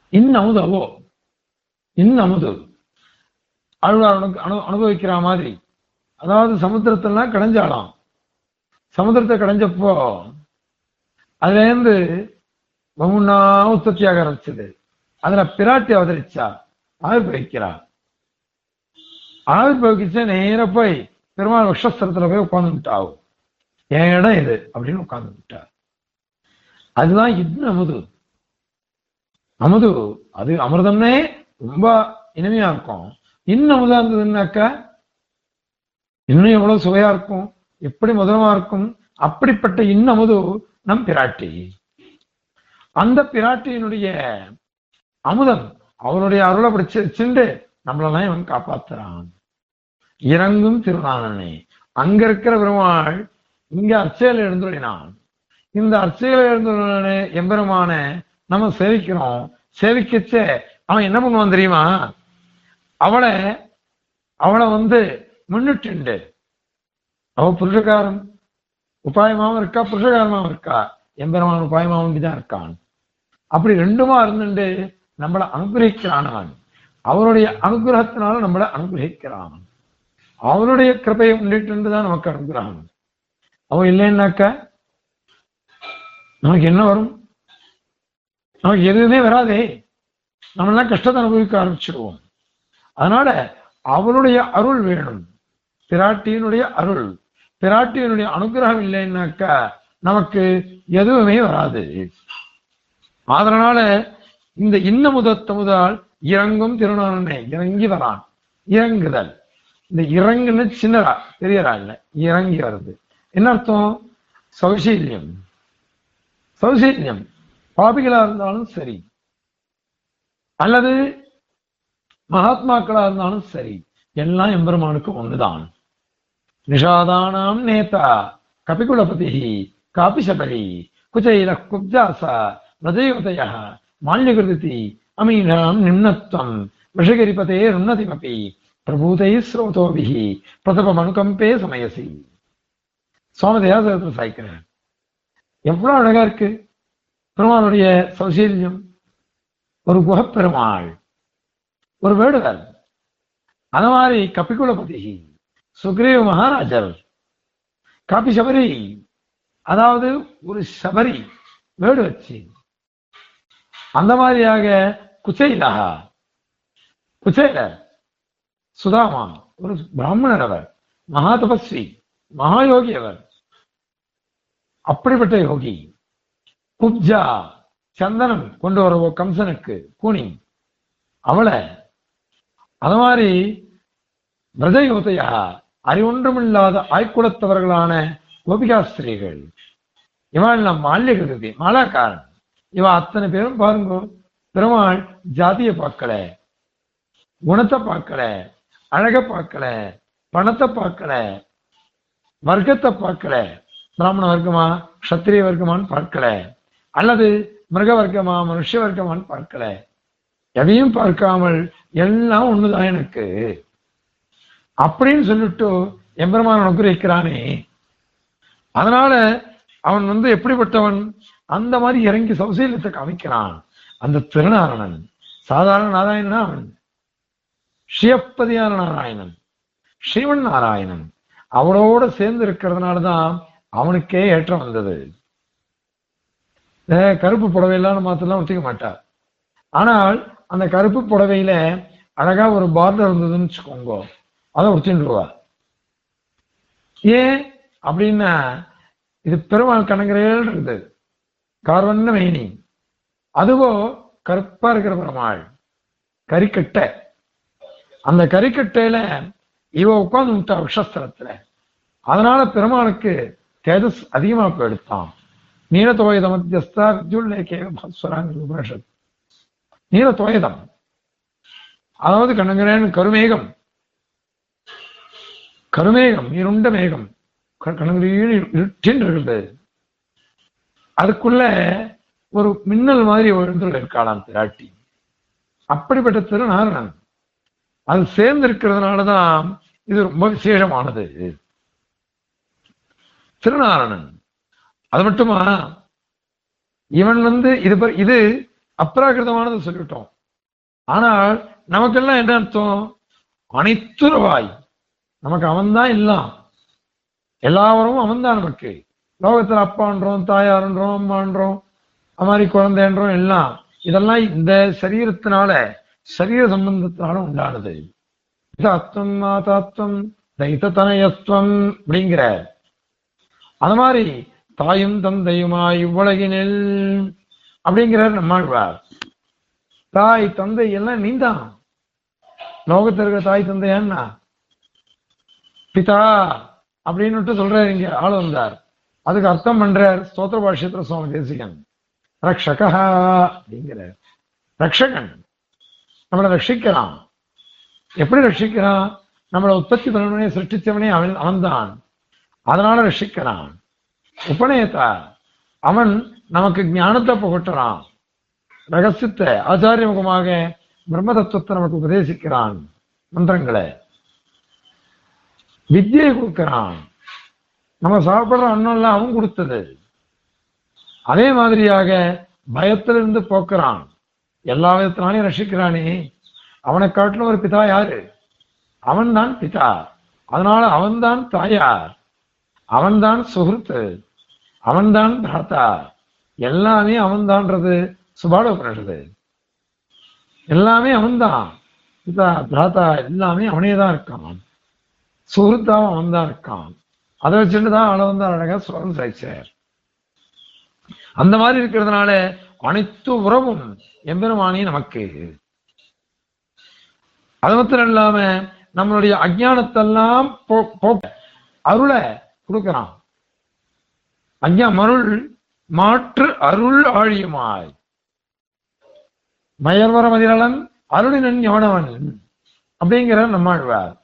[SPEAKER 1] இன் அவோ இன் அமுது ஆழ்வார் அனு- அனுபவிக்கிற மாதிரி. அதாவது சமுத்திரத்தெல்லாம் கடைஞ்சாலாம். சமுத்திரத்தை கடைஞ்சப்போ அதுல இருந்து பகுனா உற்பத்தியாக ஆரம்பிச்சது. அதுல பிராட்டி அவதரிச்சா ஆவிர்வகிக்கிறா ஆவிர்வகிச்சா நேர போய் பெருமாள் வக்ஷஸ்திரத்துல போய் உட்கார்ந்துட்டாவும் என் இடம் இது? அப்படின்னு உட்கார்ந்து விட்டா அதுதான் இன்னும் அமுது. அமுது அது அமிர்தம்னே ரொம்ப இனிமையா இருக்கும். இன்னும் அமுதா இருந்ததுன்னாக்கா இன்னும் எவ்வளவு சுவையா இருக்கும்? எப்படி மதுரமா இருக்கும்? அப்படிப்பட்ட இன்னமுது நம் பிராட்டி. அந்த பிராட்டியினுடைய அமுதம் அவனுடைய அருளை அப்படி வச்சுண்டு நம்மளெல்லாம் இவன் காப்பாத்துறான். இறங்கும் திருநானனே. அங்க இருக்கிற பெருமாள் இங்க அர்ச்சையில எழுந்துள்ளினான் இந்த அர்ச்சையில எழுந்துள்ளே எம்பெருமான நம்ம சேவிக்கிறோம். சேவிக்கச்ச. அவன் என்ன பண்ணுவான் தெரியுமா? அவளை அவளை வந்து முன்னிட்டு அவ புருஷகாரம். உபாயமாவும் இருக்கா புருஷகாரமாவும் இருக்கா? எம்பெருமான் உபாயமாவும் தான் இருக்கான். அப்படி ரெண்டுமா இருந்துட்டு நம்மளை அனுகிரகிக்கிறான் அவன் அவருடைய அனுகிரகத்தினால நம்மளை அனுகிரகிக்கிறான். அவருடைய கிருபையை முன்னிட்டு தான் நமக்கு அனுகிரகம். அவன் இல்லைன்னாக்க நமக்கு என்ன வரும்? நமக்கு எதுவுமே வராதே. நம்மளாம் கஷ்டத்தை அனுபவிக்க ஆரம்பிச்சிடுவோம் அதனால அவருடைய அருள் வேணும். பிராட்டியினுடைய அருள். பிராட்டியினுடைய அனுகிரகம் இல்லைன்னாக்கா நமக்கு எதுவுமே வராது. அதனால இந்த இன்ன முதத்தமுதால் இறங்கும் திருநாளனை இறங்கி வரான். இறங்குதல். இந்த இறங்குன்னு சின்னரா பெரியரா இல்ல இறங்கி வருது. என்ன அர்த்தம்? சௌசீல்யம். சௌசீல்யம். பாபிகளா இருந்தாலும் சரி. அல்லது மகாத்மாக்களா இருந்தாலும் சரி. எல்லாம் எம்பெருமானுக்கு ஒண்ணுதான். நிஷாதானாம் நேதா கபிகுலபதி காபிசபரி குச்சைல குப்ஜாச ரஜயோதய மால்யகிருதி அமீனாம் நிம்னத்வம் விஷகரிபதே உன்னதிமபி பிரபூதை ஸ்ரோதோபிஹி பிரதபம் அனுகம்பே சமயசி சுவாமி தயாசகத்தில் சாய்க்கிறேன் எவ்வளவு அழகா இருக்கு. பெருமாளுடைய சௌசீல்யம் ஒரு குகப்பெருமாள் ஒரு வேடுவர் அந்த மாதிரி கபிகுலபதி சுக்ரீவ மகாராஜர் காப்பி சபரி அதாவது ஒரு சபரி வேடு வச்சு. அந்த மாதிரியாக குச்சைலகா குச்சைலர் சுதாமா ஒரு பிராமணர் அவர் மகா தபஸ்வி மகாயோகி அவர். அப்படிப்பட்ட யோகி. குப்ஜா சந்தனம் கொண்டு வரவோ கம்சனுக்கு கூனி. அவளை அது மாதிரி பிரஜயோதையா அறிவொன்றுமில்லாத ஆய்க்குலத்தவர்களான கோபிகாஸ்திரீகள். இவன் நம் மால்யகிருதி மாலாக்காரன். இவ அத்தனை பேரும் பாருங்க பெருமாள் ஜாதியை பார்க்கல குணத்தை பார்க்கல அழக பார்க்கல பணத்தை பார்க்கல வர்க்கத்தை பார்க்கல பிராமண வர்க்கமா சத்திரிய வர்க்கமான்னு பார்க்கல அல்லது மிருக வர்க்கமா மனுஷ வர்க்கமான்னு பார்க்கல. எதையும் பார்க்காமல் எல்லாம் ஒண்ணுதான் எனக்கு. அப்படின்னு சொல்லிட்டு எம்பெருமான் அனுகிரகிக்கிறானே. அதனால அவன் வந்து எப்படிப்பட்டவன்? அந்த மாதிரி இறங்கி சௌசீல்யத்தை காமிக்கிறான். அந்த திருநாரணன் சாதாரண நாராயணனா அவன்? ஸ்ரீயப்பதியான நாராயணன். ஸ்ரீவன் நாராயணன். அவளோட சேர்ந்து இருக்கிறதுனாலதான் அவனுக்கே ஏற்றம் வந்தது. கருப்பு புடவையெல்லாம் மாத்தெல்லாம் ஒத்திக்க மாட்டார். ஆனால் அந்த கருப்பு புடவையில அழகா ஒரு பார்டர் இருந்ததுன்னு வச்சுக்கோங்க. அதை உடுத்தின்றுவா ஏன்? அப்படின்னா இது பெருமாள் கணங்கரையில் இருந்தது. கார்வண்ண மேனி. அதுவோ கருப்பா இருக்கிற பெருமாள். கறிக்கட்டை அந்த கறிக்கட்டையில இவ உட்கார்ந்து விட்டா விஷஸ்திரத்துல. அதனால பெருமாளுக்கு தேஜஸ் அதிகமா போயிடுத்தான் நீலத்தோயத மத்தியஸ்தா வித்யுல்லேகே பாஸ்வராங்க உபனிஷத். நீலத்தோயதம் அதாவது கண்ணங்கரேன் கருமேகம். கருமேகம் இருண்ட மேகம். கண்ணங்கரீன் இருட்டின் அதுக்குள்ள ஒரு மின்னல் மாதிரி எழுந்துள்ள இருக்காளாம் திராட்டி அப்படிப்பட்ட திருநாரணன் அது சேர்ந்து இருக்கிறதுனாலதான் இது ரொம்ப விசேஷமானது. திருநாரணன். அது மட்டுமா? இவன் வந்து இது இது அப்ராகிருதமானது சொல்லிவிட்டோம். ஆனால் நமக்கெல்லாம் என்ன அர்த்தம்? அனைத்துறவாய் நமக்கு அவன்தான் எல்லாம் எல்லாவரும் அவன்தான் நமக்கு லோகத்துல அப்பான்றோம் தாயாருன்றோம் அம்மான்றோம் அது மாதிரி குழந்தைன்றோம் எல்லாம். இதெல்லாம் இந்த சரீரத்தினால சரீர சம்பந்தத்தினால உண்டானது. தத்துவம் மாதாத்வம் தைத்தனயத்துவம் அப்படிங்கிற. அது மாதிரி தாயும் தந்தையுமாய் இவ்வுலகினில் அப்படிங்கிறார் நம்மாழ்வார். தாய் தந்தை எல்லாம் நீந்தான். லோகத்தில் இருக்கிற தாய் தந்தையான்னா பிதா. அப்படின்னு சொல்றாரு இங்க ஆள் வந்தார். அதுக்கு அர்த்தம் பண்றார் ஸ்தோத்திர பாஷ்யத்துல சுவாமி தேசிகன். ரக்ஷகா அப்படிங்கிறார். ரக்ஷகன். நம்மளை ரட்சிக்கிறான். எப்படி ரட்சிக்கிறான்? நம்மளை உற்பத்தி பண்ணவனே சிருஷ்டிச்சவனே அவன் அவன்தான். அதனால ரட்சிக்கிறான். உபநயத்தா அவன் நமக்கு ஞானத்தை புகட்டுறான். ரகசியத்தை ஆச்சாரியமுகமாக பிரம்ம தத்துவத்தை நமக்கு உபதேசிக்கிறான். மந்திரங்களை. வித்தியை கொடுக்கிறான். நம்ம சாப்பிடுற அன்னம் எல்லாம் அவன் கொடுத்தது. அதே மாதிரியாக பயத்திலிருந்து போக்குறான். எல்லா விதத்தினாலையும் ரசிக்கிறானே. அவனை காட்டிலும் ஒரு பிதா யாரு? அவன்தான் பிதா. அதனால அவன்தான் தாயார். அவன்தான் சுகிருத்து அவன்தான் தாத்தா எல்லாமே அவன்தான்றது. சுபாட உபனிஷது எல்லாமே அவன்தான். பிதா பிராத்தா எல்லாமே அவனே தான் இருக்கான். சுகிருத்தாவும் வந்தா இருக்கான். அதை வச்சுட்டு தான் அவளை வந்து அழகா சுரம் சாய்ச்சார். அந்த மாதிரி இருக்கிறதுனால அனைத்து உறவும் எம்பெருமானி நமக்கு. அது மாத்திரம் இல்லாம நம்மளுடைய அஜானத்தெல்லாம் போ- அருளை கொடுக்கிறான். அஞ்ஞா மருள் மாற்று அருள் ஆழியுமாய். மயர்வர மதிரளன் அருளினன் எவனவன் அப்படிங்கிற நம்மாழ்வார்.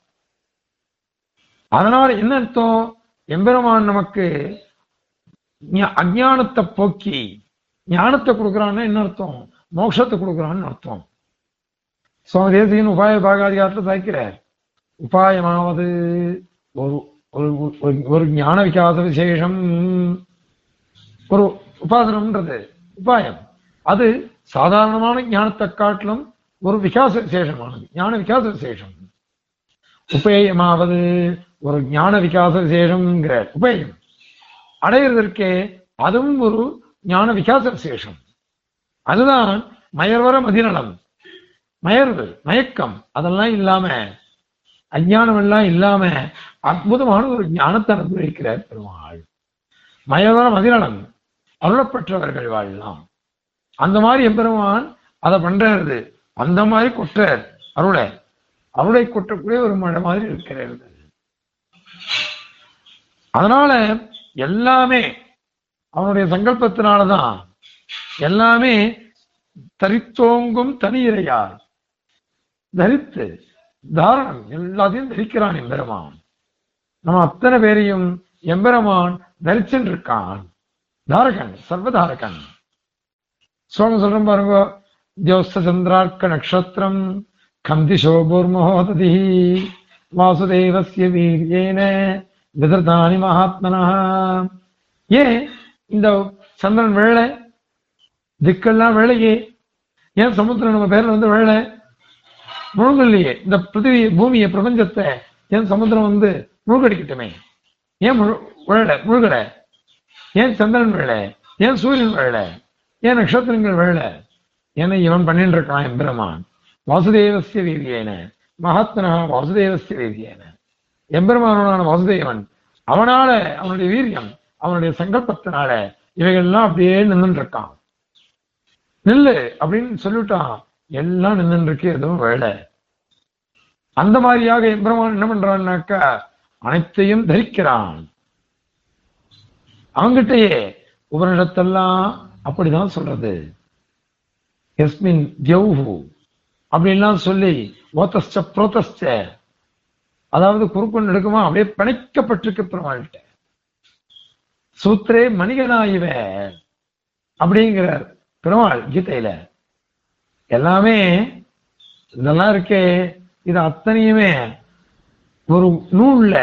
[SPEAKER 1] அதனால என்ன அர்த்தம்? எம்பெருமான் நமக்கு அஜானத்தை அஞ்ஞானத்தை போக்கி ஞானத்தை கொடுக்குறான்னா என்ன அர்த்தம்? மோட்சத்தை கொடுக்குறான்னு அர்த்தம். சுவாமி தேசிகன் உபாய பாகாதிகாரத்தில் தாய்க்கிறார் உபாயமாவது ஒரு ஒரு ஒரு- ஒரு ஞான விகாச விசேஷம் ஒரு உபாசனம்ன்றது உபாயம். அது சாதாரணமான ஞானத்தை காட்டிலும் ஒரு விகாச விசேஷமானது ஞான விகாச விசேஷம். உபேயமாவது ஒரு ஞான விகாச விசேஷம்ங்கிற உபயம். அடையிறதற்கே அதுவும் ஒரு ஞான விகாச விசேஷம் அதுதான் மயர்வர மதிநலம். மயர்வு மயக்கம் அதெல்லாம் இல்லாம அஞ்ஞானம் எல்லாம் இல்லாம அற்புதமான ஒரு ஞானத்தை அனுபவிக்கிறார் பெருமாள். மயவர மதிநலம். அருளப்பெற்றவர்கள் வாழலாம். அந்த மாதிரி எம்பெருமான் அதை பண்றது அந்த மாதிரி கொற்றார் அருளை. அருளை கொட்டக்கூடிய ஒரு மழை மாதிரி இருக்கிறது அதனால எல்லாமே அவனுடைய சங்கல்பத்தினாலதான் எல்லாமே தரித்தோங்கும் தனியிறையார் தரித்து தாரணம் எல்லாத்தையும் தரிக்கிறான் எம்பெருமான். நம்ம அத்தனை பேரையும் எம்பெருமான் தரிச்சுட்டு இருக்கான் தாரகன் சர்வதாரகன். சுவாமி சொல்றோம் பாருங்க தியோஸ்த சந்திரார்க்க நட்சத்திரம் கந்தி சோபூர் மகோததி வாசுதேவசிய வீரியேன விதர்தானி மகாத்மனா ஏன் இந்த சந்திரன் வெள்ளை திக்கெல்லாம் வெள்ளையே ஏன் சமுத்திரம் நம்ம பேர்ல வந்து வெள்ளை முழுங்கல்லையே இந்த பிருத்திவி பூமியை பிரபஞ்சத்தை ஏன் சமுத்திரம் வந்து முழுகடிக்கட்டுமே? ஏன் முழு வெள்ளை முழுகலை. ஏன் சந்திரன் வெள்ளை ஏன் சூரியன் வெள்ளை ஏன் நட்சத்திரங்கள் வெள்ளை ஏன்னா இவன் பண்ணிட்டு இருக்கான் எம்பெருமான்? வாசுதேவசிய வீரியேன மகாத்மனா வாசுதேவசிய வீரியேன எம்பெருமானான வாசுதேவன் அவனால அவனுடைய வீரியம் அவனுடைய சங்கல்பத்தினால இவைகள்லாம் அப்படியே நின்றுட்டு இருக்கான் நில்லு அப்படின்னு சொல்லிவிட்டான். எல்லாம் நின்று இருக்கு எதுவும் வேலை அந்த மாதிரியாக எம்பெருமான் என்ன பண்றான்னாக்கா அனைத்தையும் தரிக்கிறான். அவங்கிட்டயே உபனிடத்தெல்லாம் அப்படிதான் சொல்றது. எஸ்மின் தியௌஹு அப்படின்லாம் சொல்லி ஓத்தஸ்ட புரோத்தஸ்ட அதாவது குறுக்கு நெடுக்குமா? அப்படியே பிணைக்கப்பட்டிருக்கு பெருமாள்கிட்ட. சூத்ரே மணிகனாயிவ அப்படிங்கிறார் பெருமாள் கீதையில. எல்லாமே இதெல்லாம் இருக்கே இது அத்தனையுமே ஒரு நூல்ல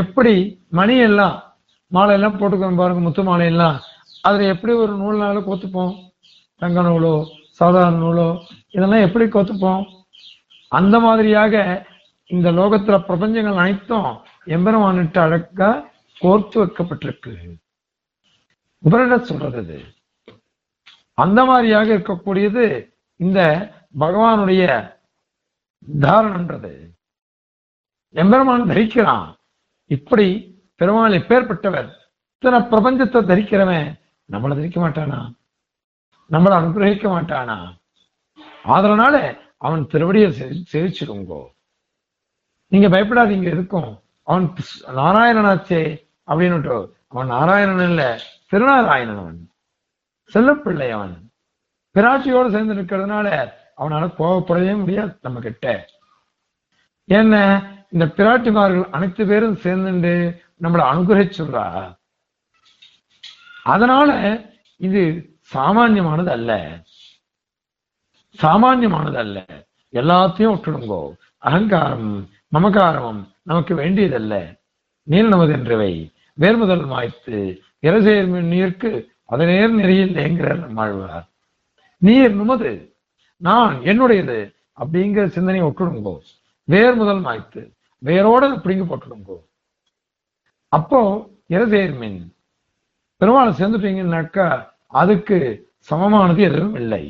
[SPEAKER 1] எப்படி மணி எல்லாம் மாலை எல்லாம் போட்டுக்கணும் பாருங்க முத்து மாலை எல்லாம் அதுல எப்படி ஒரு நூல்னால கோத்துப்போம்? தங்க நூலோ சாதாரண நூலோ இதெல்லாம் எப்படி கோத்துப்போம்? அந்த மாதிரியாக இந்த லோகத்துல பிரபஞ்சங்கள் அனைத்தும் எம்பெருமானிட்டு அழகா கோர்த்து வைக்கப்பட்டிருக்கு. உபரிட சொல்றது அந்த மாதிரியாக இருக்கக்கூடியது இந்த பகவானுடைய தாரணன்றது. எம்பெருமான் தரிக்கிறான். இப்படி பெருமாள் எப்பேற்பட்டவர்? இத்தனை பிரபஞ்சத்தை தரிக்கிறவன் நம்மளை தரிக்க மாட்டானா? நம்மளை அனுகிரகிக்க மாட்டானா? அதனால அவன் திருவடியை செ- சேவிச்சிருங்கோ. நீங்க பயப்படாதீங்க எதுக்கும். அவன் நாராயணனாச்சே அப்படின்னுட்டு அவன் நாராயணன் இல்ல திருநாராயணன். அவன் செல்லப்பிள்ளை அவன். பிராட்சியோடு சேர்ந்து இருக்கிறதுனால அவனால கோவப்படவே முடியாது நம்ம கிட்ட என்ன இந்த பிராட்டிமார்கள் அனைத்து பேரும் சேர்ந்துட்டு நம்மளை அனுகிரகிச்சுடுறா அதனால இது சாமான்யமானது அல்ல சாமான்யமானது அல்ல எல்லாத்தையும் விட்டுடுங்கோ. அகங்காரம் மமகாரமும் நமக்கு வேண்டியதல்ல. நீர் நமது என்றவை வேர்முதல் மாய்த்து இரசேர் நீர்க்கு அதனேர் நெறியில் ஏங்குகிறார் நம்மாழ்வார். நீர் நுமது நான் என்னுடையது அப்படிங்கிற சிந்தனையை விட்டுடுங்கோ வேர் முதல் மாய்த்து வேரோட பிடிங்கி போட்டுடுங்கோ. அப்போ இரசேர் மின் பெருமாளை சேர்ந்துட்டீங்கன்னாக்கா அதுக்கு சமமானது எதுவும் இல்லை.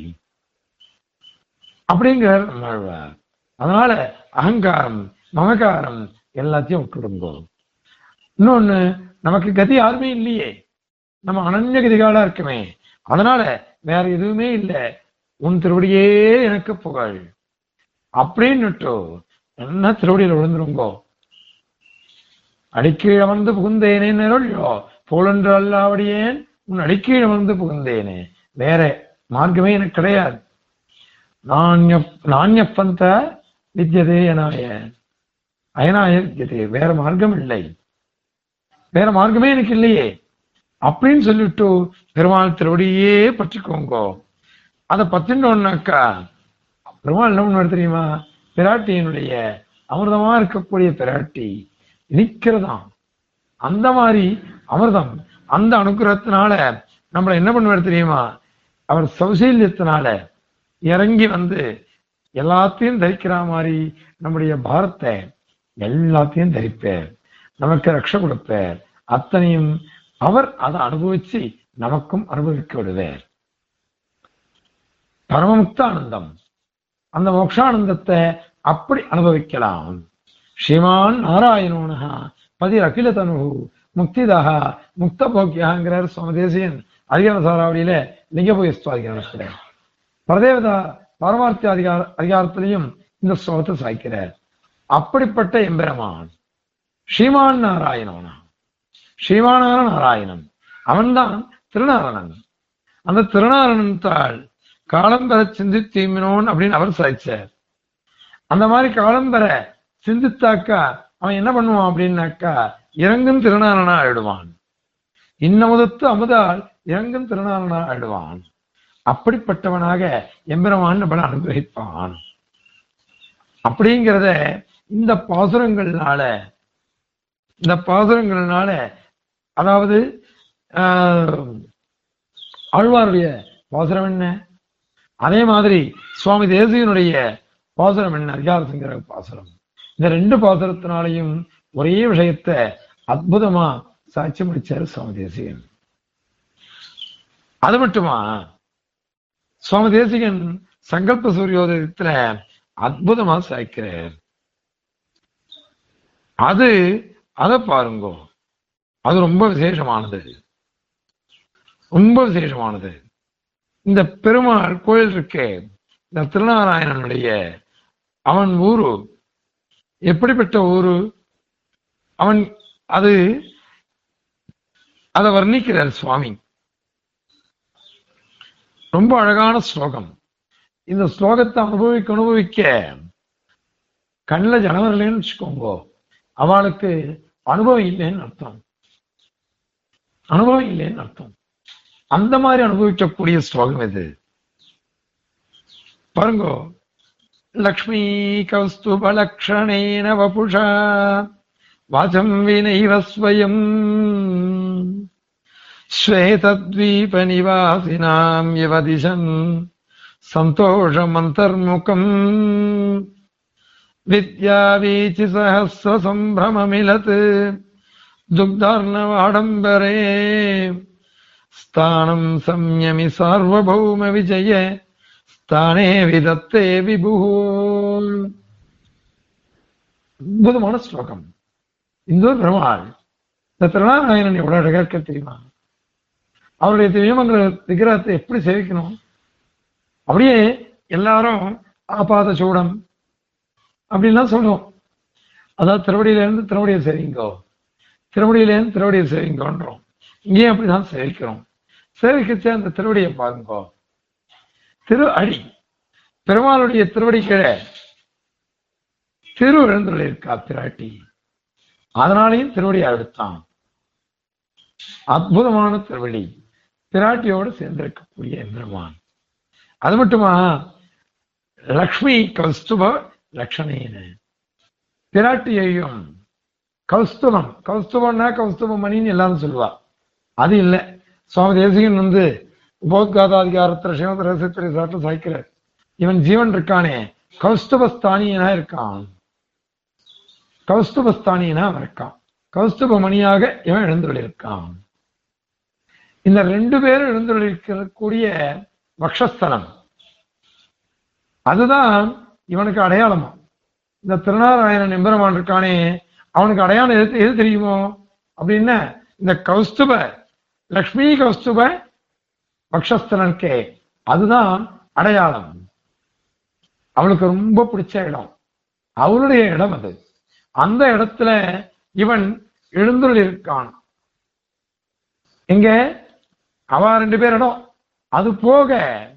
[SPEAKER 1] அப்படிங்கிறார் நம்மாழ்வார். அதனால அகங்காரம் மமகாரம் எல்லாத்தையும் விட்டுடுங்கோ. இன்னொன்னு நமக்கு கதி யாருமே இல்லையே. நம்ம அனன்ய கதிகாலா இருக்குமே. அதனால வேற எதுவுமே இல்லை. உன் திருவடியே எனக்கு புகழ். அப்படின்னுட்டு என்ன திருவடியில் விழுந்துருங்கோ? அடிக்கீழ் அமர்ந்து புகுந்தேனே நிரொழியோ போலென்று அல்லாவடியேன் உன் அடிக்கீழ் அமர்ந்து புகுந்தேனே. வேற மார்க்கமே எனக்கு கிடையாது. நாண்ய நாண்யப்பந்த வித்யதே எனாயன் அயனாயிருக்கிறது வேற மார்க்கம் இல்லை. வேற மார்க்கமே எனக்கு இல்லையே. அப்படின்னு சொல்லிட்டு பெருமாள் திருவடியே பற்றிக்கோங்கோ. அதை பத்தினோன்னாக்கா பெருமாள் என்ன பண்ணுவார் தெரியுமா? பிராட்டியினுடைய அமிர்தமா இருக்கக்கூடிய பிராட்டி இனிக்கிறதாம். அந்த மாதிரி அமிர்தம் அந்த அனுகிரகத்தினால நம்மளை என்ன பண்ணுவார் தெரியுமா? அவர் சௌசீல்யத்தினால இறங்கி வந்து எல்லாத்தையும் தரிக்கிற மாதிரி நம்முடைய பாரத்தை எல்லாத்தையும் தரிப்பார். நமக்கு ரக்ஷ கொடுப்பார். அத்தனையும் அவர் அதை அனுபவிச்சு நமக்கும் அனுபவிக்க விடுவார். பரமமுக்த ஆனந்தம் அந்த மோக்ஷானந்தத்தை அப்படி அனுபவிக்கலாம். ஸ்ரீமான் நாராயணோனஹா பதி அகில தனு முக்திதாக முக்த போக்கியாங்கிறார் சுவாமி தேசியன் அதிகார சாராவளியில லிங்கபோயஸ்துவாதிகாரத்துல பரதேவதா பரமார்த்தி அதிகார அதிகாரத்திலையும் இந்த ஸ்லோகத்தை சாய்க்கிறார். அப்படிப்பட்ட எம்பெருமான். ஸ்ரீமான் நாராயணனா. ஸ்ரீமானான நாராயணன். அவன்தான் திருநாரணன். அந்த திருநாரணன் தாள் காலம் பெற சிந்தித்தீமினோன் அப்படின்னு அவர் சாதிச்சார். அந்த மாதிரி காலம் பெற சிந்தித்தாக்கா அவன் என்ன பண்ணுவான் அப்படின்னாக்கா இறங்கும் திருநாரணா ஆயிடுவான். இன்னமுதத்து அமுதால் இறங்கும் திருநாரணா ஆயிடுவான். அப்படிப்பட்டவனாக எம்பெருமான் நம்மளை அனுகிரகிப்பான். அப்படிங்கிறத இந்த பாசுரங்கள்னால இந்த பாசுரங்கள்னால அதாவது ஆஹ், ஆழ்வாருடைய பாசுரம் என்ன? அதே மாதிரி சுவாமி தேசியனுடைய பாசுரம் என்ன? அதிகார சங்கர பாசுரம். இந்த ரெண்டு பாசுரத்தினாலையும் ஒரே விஷயத்த அற்புதமா சாட்சியம் அளிச்சாரு சுவாமி தேசிகன். அது மட்டுமா? சுவாமி தேசிகன் சங்கல்ப சூரியோதயத்துல அற்புதமா சாய்க்கிறார். அது அதை பாருங்கோ. அது ரொம்ப விசேஷமானது. ரொம்ப விசேஷமானது. இந்த பெருமாள் கோயில் இருக்கே இந்த திருநாராயணனுடைய அவன் ஊரு. எப்படிப்பட்ட ஊரு? அவன் அது அதை வர்ணிக்கிறார் சுவாமி. ரொம்ப அழகான ஸ்லோகம். இந்த ஸ்லோகத்தை அனுபவிக்க அனுபவிக்க கண்ணில் ஜனம் வச்சுக்கோங்க. அவளுக்கு அனுபவம் இல்லைன்னு அர்த்தம். அனுபவம் இல்லைன்னு அர்த்தம். அந்த மாதிரி அனுபவிக்கக்கூடிய ஸ்லோகம் இது பாருங்க. லக்ஷ்மீ கௌஸ்துபலக்ஷணேன வபுஷா வாசம் வினைவ ஸ்வயம். ஸ்வேதத்வீபநிவாசினாம் இவதிசன் சந்தோஷமந்தர்முகம். सन्तोषमन्तर्मुखम् विद्यावीचिसहस्रसम्भ्रममिलत् दुग्धार्णवाडम्बरे स्थानम् संयमि सार्वभौमविजय स्थाने विदत्ते विभुः அற்புதமான ஸ்லோகம் இந்த ஒரு பெருமாள் இந்த திருநாராயணன் எவ்வளவு அழகா இருக்க தெரியுமா அவருடைய திவ்யமங்கல விக்கிரகத்தை எப்படி சேவிக்கணும் அப்படியே எல்லாரும் ஆபாத சூடம் அப்படின்லாம் சொல்லுவோம். அதாவது திருவடியிலேருந்து திருவடியை சேவிங்கோ திருவடியிலேருந்து திருவடியை சேவிங்கோன்றோம் இங்கேயும் அப்படிதான் சேவிக்கிறோம் சேவிக்கச்சே அந்த திருவடியை பாருங்கோ. திரு அடி. பெருமாளுடைய திருவடி கீழே திரு எழுந்துள்ள இருக்கா பிராட்டி அதனாலையும் திருவடியை அழுத்தான். அற்புதமான திருவடி. பிராட்டியோடு சேர்ந்திருக்கக்கூடிய எந்திரமான் அது மட்டுமா? லக்ஷ்மி கௌஸ்துப லக்ஷணேன பிராட்டியையும் கௌஸ்துவம் கௌஸ்துவம்னா கௌஸ்துப மணின்னு எல்லாரும் சொல்லுவா. அது இல்லை. சுவாமி தேசிகன் வந்து உபோத்காதாதிகாரத்தில் ஸ்ரீமத் ரகசியத்துறை சாட்டில் சாய்க்கிறார். இவன் ஜீவன் இருக்கானே கௌஸ்துபஸ்தானியனா இருக்கான். கௌஸ்துபஸ்தானியனா அவன் இருக்கான். கௌஸ்துப மணியாக இவன் எழுந்துள்ளிருக்கான் இந்த ரெண்டு பேரும் எழுந்துள்ளிருக்கக்கூடிய வக்ஷஸ்தலம். அதுதான் இவனுக்கு அடையாளமா? இந்த திருநாராயணன் எம்பெருமான் இருக்கானே அவனுக்கு அடையாளம் எது எது தெரியுமோ? அப்படின்னா இந்த கௌஸ்துப லக்ஷ்மி கௌஸ்துப பக்ஷஸ்தனனுக்கே அதுதான் அடையாளம். அவளுக்கு ரொம்ப பிடிச்ச இடம். அவளுடைய இடம் அது. அந்த இடத்துல இவன் எழுந்துள்ள இருக்கான் அவ ரெண்டு பேர் இடம். அது போக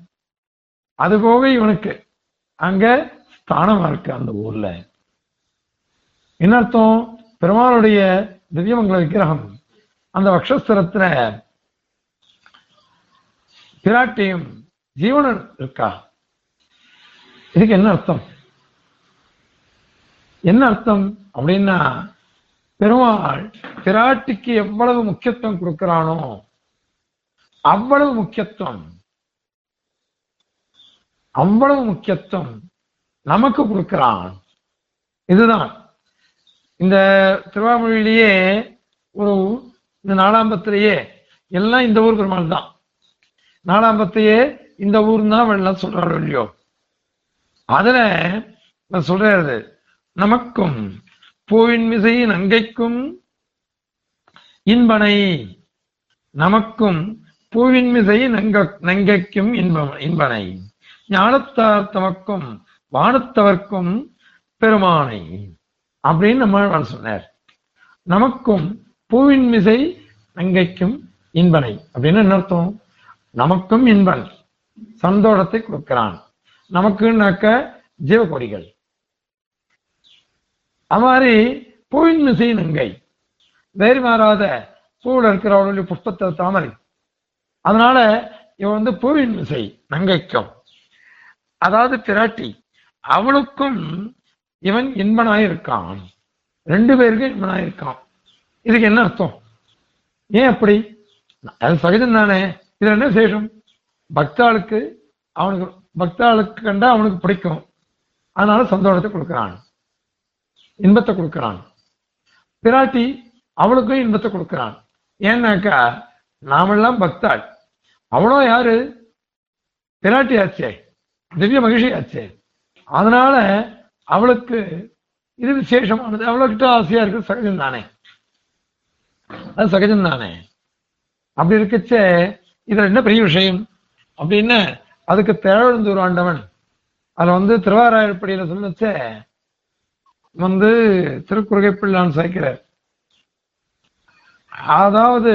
[SPEAKER 1] அது போக இவனுக்கு. அங்க ஸ்தானமா இருக்கு அந்த ஊர்ல? என்ன அர்த்தம்? பெருமாளுடைய திவ்யமங்கல விக்கிரகம் அந்த வக்ஷஸ்தலத்துல பிராட்டியும் ஜீவனன் இருக்கா? இதுக்கு என்ன அர்த்தம்? என்ன அர்த்தம் அப்படின்னா பெருமாள் பிராட்டிக்கு எவ்வளவு முக்கியத்துவம் கொடுக்கிறானோ அவ்வளவு முக்கியத்துவம் அவ்வளவு முக்கியத்துவம் நமக்கு கொடுக்கிறான். இதுதான். இந்த திருவாமொழியிலேயே ஒரு இந்த நாலாம்பத்திலேயே எல்லாம் இந்த ஊர் பெருமாள் தான். நாலாம்பத்தையே இந்த ஊர் தான் எல்லாம் சொல்றாரு இல்லையோ? அதுல நான் சொல்றது நமக்கும் பூவின் மிசை நங்கைக்கும் இன்பனை நமக்கும் பூவின் மிசை நங்க நங்கைக்கும் இன்ப இன்பனை. ஞானத்தார் தமக்கும் வானத்தவர்க்கும் பெருமானை அப்படின்னு நம்ம சொன்னார். நமக்கும் பூவின் மிசை நங்கைக்கும் இன்பனை அப்படின்னு என்ன அர்த்தம்? நமக்கும் இன்பன். சந்தோஷத்தை கொடுக்கிறான். நமக்குன்னாக்க ஜீவகொடிகள். அது மாதிரி பூவின் மிசை நங்கை. வேறு மாறாத பூவில் இருக்கிறவளுடைய புஷ்பத்தை தாமரை அதனால இவன் வந்து பூவின் மிசை நங்கைக்கும். அதாவது பிராட்டி. அவளுக்கும் இவன் இன்பனாயிருக்கான். ரெண்டு பேருக்கும் இன்பனாயிருக்கான். இதுக்கு என்ன அர்த்தம்? ஏன் அப்படி? அது சகஜம் தானே. இதுல என்ன விசேஷம்? பக்தாளுக்கு அவனுக்கு பக்தாளுக்கு கண்டா அவனுக்கு பிடிக்கும். அதனால சந்தோஷத்தை கொடுக்கிறான். இன்பத்தை கொடுக்கிறான். பிராட்டி அவளுக்கும் இன்பத்தை கொடுக்கிறான். ஏன்னாக்கா நாமெல்லாம் பக்தாள். அவளும் யாரு? பிராட்டி ஆச்சே. திவ்ய மகிழ்ச்சி ஆச்சே. அதனால அவளுக்கு இது விசேஷமானது. அவளுக்கிட்ட ஆசையா இருக்கு சகஜம் தானே. அது சகஜம் தானே. அப்படி இருக்கச்ச இதுல என்ன பெரிய விஷயம்? அப்படின்னு அதுக்கு தேழந்தூர் ஆண்டவன். அதுல வந்து திருவாராயப்படியில சொல்லுச்சே வந்து திருக்குறுகை பிள்ளான் அதாவது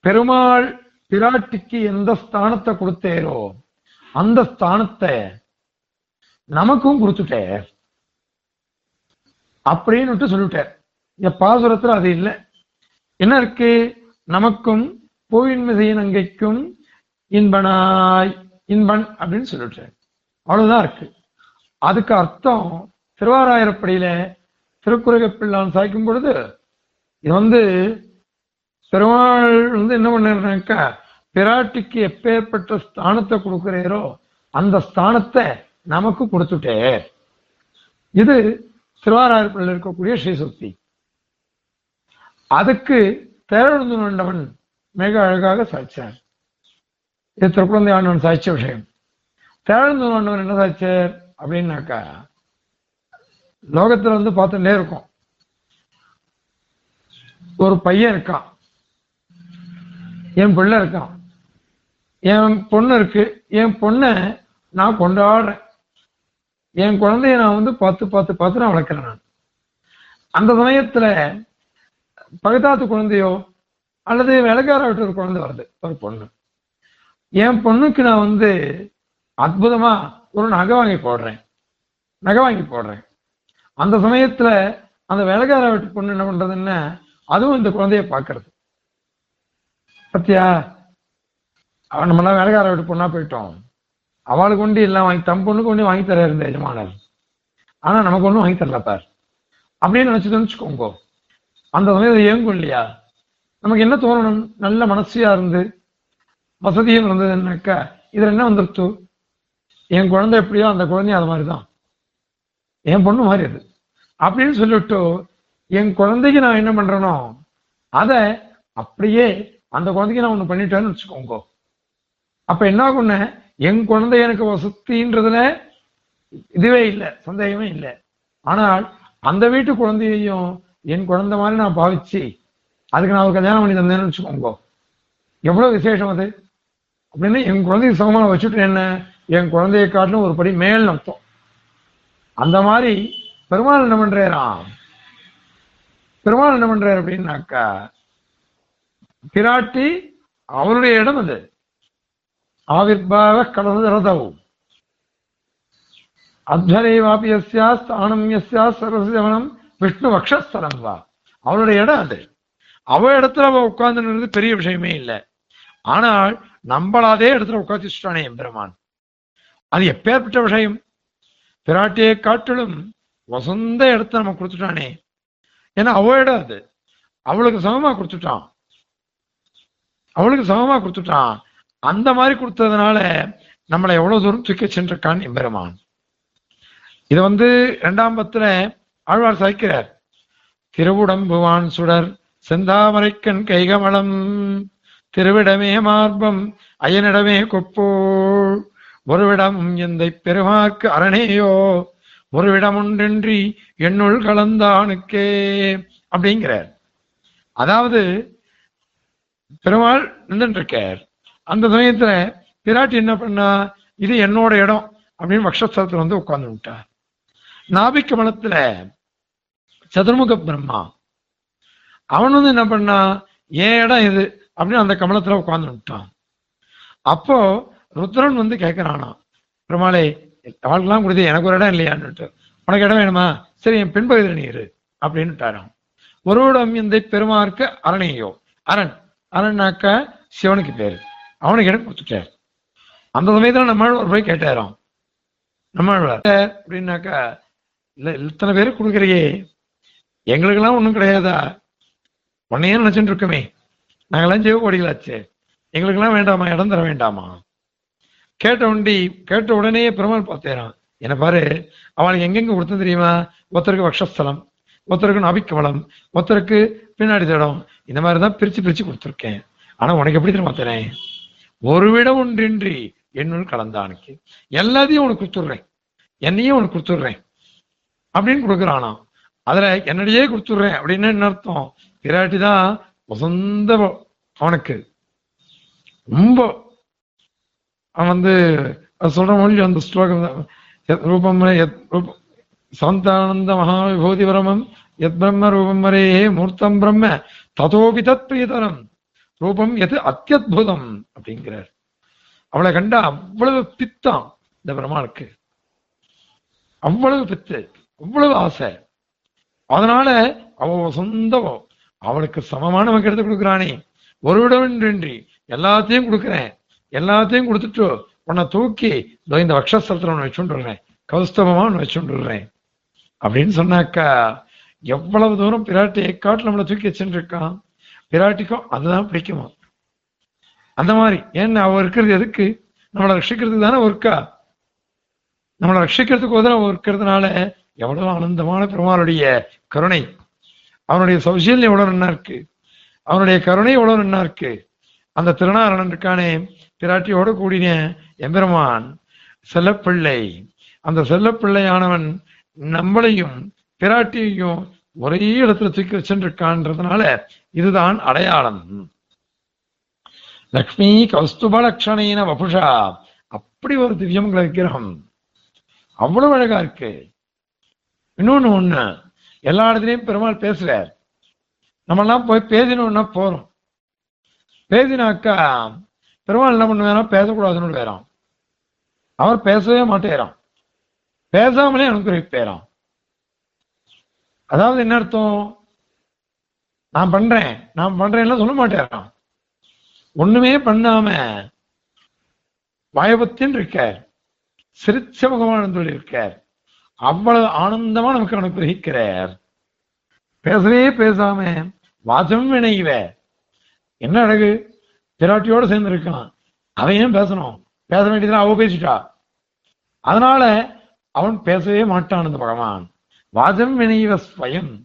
[SPEAKER 1] பெருமாள் பிராட்டிக்கு எந்த ஸ்தானத்தை கொடுத்தேரோ அந்த ஸ்தானத்தை நமக்கும் கொடுத்துட்டார் அப்படின்னு சொல்லிட்டார் இந்த பாசுரத்துல அது இல்லை. என்ன இருக்கு? நமக்கும் போயின்மிதையின் அங்கைக்கும் இன்பனாய் இன்பன் அப்படின்னு சொல்லிட்டார் அவ்வளவுதான் இருக்கு. அதுக்கு அர்த்தம் திருவாராயிரப்படியில திருக்குறளை பிள்ளான் சாய்க்கும் பொழுது இது வந்து பெருமாள் வந்து என்ன பண்ணாக்கா பிராட்டிக்கு எப்பேற்பட்ட ஸ்தானத்தை கொடுக்கிறீரோ அந்த ஸ்தானத்தை நமக்கு கொடுத்துட்டே. இது திருவாரூரில் இருக்கக்கூடிய ஸ்ரீசுக்தி அதுக்கு தேரழுந்து கொண்டவன் மிக அழகாக சாய்ச்சார். இது திருக்குழந்தை ஆண்டவன் சாய்ச்ச விஷயம். தேரழுந்து கொண்டவன் என்ன சாய்ச்சார் அப்படின்னாக்கா லோகத்துல வந்து பார்த்துட்டே இருக்கும். ஒரு பையன் இருக்கான். என் பிள்ளை இருக்கான். என் பொண்ணு இருக்கு. என் பொண்ணை நான் கொண்டாடுறேன். என் குழந்தைய நான் வந்து பார்த்து பார்த்து பார்த்து நான் வளர்க்குறேன் நான். அந்த சமயத்துல பகதாத்து குழந்தையோ அல்லது வேலைக்கார விட்டு ஒரு குழந்தை வருது ஒரு பொண்ணு. என் பொண்ணுக்கு நான் வந்து அற்புதமா ஒரு நகை வாங்கி போடுறேன். நகை வாங்கி போடுறேன். அந்த சமயத்துல அந்த வேலைக்கார வீட்டு பொண்ணு என்ன பண்றதுன்னா அதுவும் இந்த குழந்தைய பாக்குறது பத்தியா அவன் நம்மளாம் வேலைக்கார வீட்டு பொண்ணா போயிட்டோம். அவளுக்கு ஒண்டி எல்லாம் வாங்கி தம் பொண்ணுக்கு ஒண்டி வாங்கி தர இருந்த எஜமானர். ஆனா நமக்கு ஒண்ணும் வாங்கி தரல பார். அப்படின்னு நினைச்சதுன்னு வச்சுக்கோங்க. அந்த சமயத்தில் இயங்கும் இல்லையா? நமக்கு என்ன தோணணும்? நல்ல மனசியா இருந்து வசதியும் இருந்ததுன்னாக்கா இதுல என்ன வந்துருச்சு என் குழந்தை எப்படியோ அந்த குழந்தையும் அது மாதிரிதான். என் பொண்ணு மாதிரி அது. அப்படின்னு சொல்லிவிட்டு என் குழந்தைக்கு நான் என்ன பண்றேனோ அதை அப்படியே அந்த குழந்தைக்கு நான் ஒண்ணு பண்ணிட்டேன்னு வச்சுக்கோங்க. அப்ப என்ன ஆகுன்னு என் குழந்தை எனக்கு வசதின்றதுல இதுவே இல்லை சந்தேகமே இல்லை. ஆனால் அந்த வீட்டு குழந்தையையும் என் குழந்தை மாதிரி நான் பாவிச்சு அதுக்கு நான் ஒரு கல்யாணம் பண்ணி தந்தேன்னு வச்சுக்கோங்க. எவ்வளவு விசேஷம் அது? அப்படின்னு என் குழந்தைக்கு சமமான வச்சுட்டு என்ன? என் குழந்தையை காட்டிலும் ஒரு படி மேல் அர்த்தம் அந்த மாதிரி பெருமாள் என்ன பண்றாராம்? பெருமாள் என்ன பண்றாரு அப்படின்னாக்கா பிராட்டி அவருடைய இடம் அது. ஆவிர்பாவ கடசரதவு அத்வரைவாபி யஸ்யா ஸ்தானம் யஸ்யா சரசவனம் விஷ்ணு வக்ஷஸ்தலம் வா. அவளுடைய இடம் அது. அவ இடத்துல அவ உட்கார்ந்து பெரிய விஷயமே இல்லை. ஆனால் நம்மள அதே இடத்துல உட்காந்து வச்சுட்டானே எம்பெருமான். அது எப்பேற்பட்ட விஷயம்? பிராட்டியை காட்டிலும் வசந்த இடத்த நம்ம கொடுத்துட்டானே. ஏன்னா அவ இடம் அது. அவளுக்கு சமமா கொடுத்துட்டான். அவளுக்கு சமமா கொடுத்துட்டான். அந்த மாதிரி கொடுத்ததுனால நம்மளை எவ்வளவு தூரம் தூக்கி சென்றிருக்கான் எம்பெருமான். இது வந்து இரண்டாம் பத்துல ஆழ்வார் சாய்க்கிறார். திருவுடம்புவான் சுடர் செந்தாமரைக்கண் கைகமலம் திருவிடமே மார்பம் அயனிடமே கொப்போள் ஒருவிடம் எந்த பெருமாக்கு அரணேயோ ஒருவிடம் என்னுள் கலந்தானுக்கே அப்படிங்கிறார். அதாவது பெருமாள் நின்றுருக்கார் அந்த சமயத்துல பிராட்டி என்ன பண்ணா இது என்னோட இடம் அப்படின்னு வக்ஷஸ்தலத்துல வந்து உட்கார்ந்து விட்டார். நாபிக்க மலத்துல சதுர்முக பிரம்மா அவன் வந்து என்ன பண்ணா ஏன் இடம் இது அப்படின்னு அந்த கமலத்துல உட்கார்ந்து விட்டான். அப்போ ருத்ரன் வந்து கேட்கிறானா பெருமாளே அவளுக்கெல்லாம் கொடுத்து எனக்கு ஒரு இடம் இல்லையான்னுட்டு. உனக்கு இடம் வேணுமா? சரி என் பின்பகுதியில் நீர் இரு அப்படின்னுட்டாராம். ஒருவிடம் இந்த பெருமாருக்கு அரணையோ அரண் அரண்னாக்க சிவனுக்கு பேரு. அவனுக்கு இடம் கொடுத்துட்டார் அந்த சமயத்துல நம்மாழ்வார் போய் கேட்டாராம். நம்மாழ்வார் அப்படின்னாக்கா இல்ல இத்தனை பேருக்கு கொடுக்குறியே எங்களுக்கெல்லாம் ஒண்ணும் கிடையாதா? உன்னையே நினைச்சுட்டு இருக்கோமே. நாங்கெல்லாம் எங்களுக்கு எங்களுக்கெல்லாம் வேண்டாமா? இடம் தர வேண்டாமா? கேட்ட உண்டி கேட்ட உடனே பெருமாள் பார்த்தேறான் என்ன பாரு அவளுக்கு எங்கெங்க கொடுத்தது தெரியுமா? ஒருத்தருக்கு வக்ஷஸ்தலம் ஒருத்தருக்கு நபிக்கவளம் ஒருத்தருக்கு பின்னாடி தடம். இந்த மாதிரி தான் பிரிச்சு பிரிச்சு கொடுத்துருக்கேன். ஆனா உனக்கு எப்படி தெரியுமா தரேன் ஒரு விடம் ஒன்றின்றி என்னுள் கலந்தானுக்கு. எல்லாத்தையும் உனக்கு கொடுத்துட்றேன். என்னையும் உனக்கு கொடுத்துட்றேன். அப்படின்னு கொடுக்குறானா அதுல என்னடியே கொடுத்துட்றேன் அப்படின்னு என்ன அர்த்தம்? பிராட்டி தான் வசந்த அவனுக்கு ரொம்ப அவன் வந்து சொல்ற மொழி அந்த ஸ்லோகம் ரூபம் சாந்தானந்த மகாவிபூதி பிரமம் எத் பிரம்ம ரூபம் வரே மூர்த்தம் பிரம்ம ததோபி தத் பிரியதரம் ரூபம் எது? அத்தியுதம் அப்படிங்கிறார். அவளை கண்டா அவ்வளவு பித்தம் இந்த பிரமானுக்கு அவ்வளவு பித்து அவ்வளவு ஆசை. அதனால அவ சொந்தம் அவளுக்கு சமமானவன் எடுத்து கொடுக்குறானே. ஒரு விடவின்றி எல்லாத்தையும் கொடுக்குறேன். எல்லாத்தையும் கொடுத்துட்டு உன்னை தூக்கி இதோ இந்த வக்ஷஸ்தலத்துல ஒன்று வச்சுட்டுறேன் கௌஸ்தவமா ஒன்று வச்சுட்டுறேன் அப்படின்னு சொன்னாக்கா எவ்வளவு தூரம் பிராட்டியை காட்டு நம்மளை தூக்கி வச்சுட்டு இருக்கான்? பிராட்டிக்கும் அதுதான் பிடிக்குமா? அந்த மாதிரி. ஏன்னா அவ இருக்கிறது எதுக்கு? நம்மளை ரட்சிக்கிறதுக்கு தானே ஒர்க்கா? நம்மளை ரட்சிக்கிறதுக்கு உதவ இருக்கிறதுனால எவ்வளவு ஆனந்தமான பெருமாளுடைய கருணை. அவனுடைய சௌசல்யம் எவ்வளவு நன்னா இருக்கு. அவனுடைய கருணை எவ்வளவு நன்னா இருக்கு. அந்த திருநாரணன் இருக்கானே பிராட்டியோட கூடின எம்பெருமான் செல்லப்பிள்ளை. அந்த செல்லப்பிள்ளையானவன் நம்மளையும் பிராட்டியையும் ஒரே இடத்துல தூக்கி வச்சுருக்கான்றதுனால இதுதான் அடையாளம். லக்ஷ்மி கௌஸ்துப வபுஷா. அப்படி ஒரு திவ்யமங்கல விக்கிரகம் அவ்வளவு அழகா இருக்கு. இன்னொன்னு ஒண்ணு எல்லா இடத்துலயும் பெருமாள் பேசுறார். நம்ம எல்லாம் போய் பேசினோம்னா போறோம். பேசினாக்கா பெருமாள் என்ன பண்ணுவேனா பேசக்கூடாதுன்னு வேறாம் அவர் பேசவே மாட்டேறான் பேசாமலே அனுகிரகிப்பேறான் அதாவது என்ன அர்த்தம்? நான் பண்றேன். நான் பண்றேன்லாம் சொல்ல மாட்டேறான். ஒண்ணுமே பண்ணாம பயபத்தின் இருக்கார். சிரிச்ச முகமான இருக்கார். அவ்வளவு ஆனந்தமா நமக்கு அனுகிரகிக்கிறார் பேசவே பேசாம வாச்சம் வினைவ என்ன அழகு? பிராட்டியோட சேர்ந்து இருக்கான். அவன் ஏன் பேசணும்? பேச வேண்டியதுல அவ பேசிட்டா. அதனால அவன் பேசவே மாட்டான் அந்த பகவான். வாஜம் வினைவ ஸ்வயம்.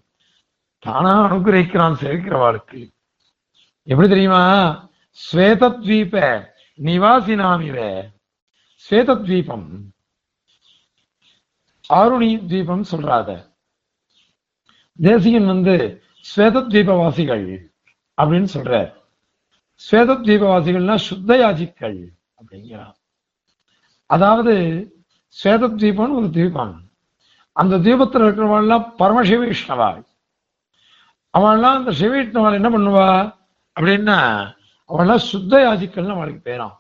[SPEAKER 1] தானா அனுகிரகிக்கிறான் சேர்க்கிறவாளுக்கு எப்படி தெரியுமா? ஸ்வேதத்வீப நிவாசினாமிவ. ஸ்வேதத்வீபம். ஆருணி தீபம் சொல்றாத. தேசிகன் வந்து ஸ்வேதத்வீபவாசிகள் அப்படின்னு சொல்ற ஸ்வேதத்வீபவாசிகள்னா சுத்தயாஜிக்கள் அப்படிங்கிறான். அதாவது ஸ்வேதத்வீபம்னு ஒரு தீபம். அந்த தீபத்துல இருக்கிறவள்லாம் பரமசிவ வைஷ்ணவாள் அவள்லாம் அந்த சிவ என்ன பண்ணுவா? அப்படின்னா அவள்லாம் சுத்த யாதிக்கள்னு அவளுக்கு பேராம்.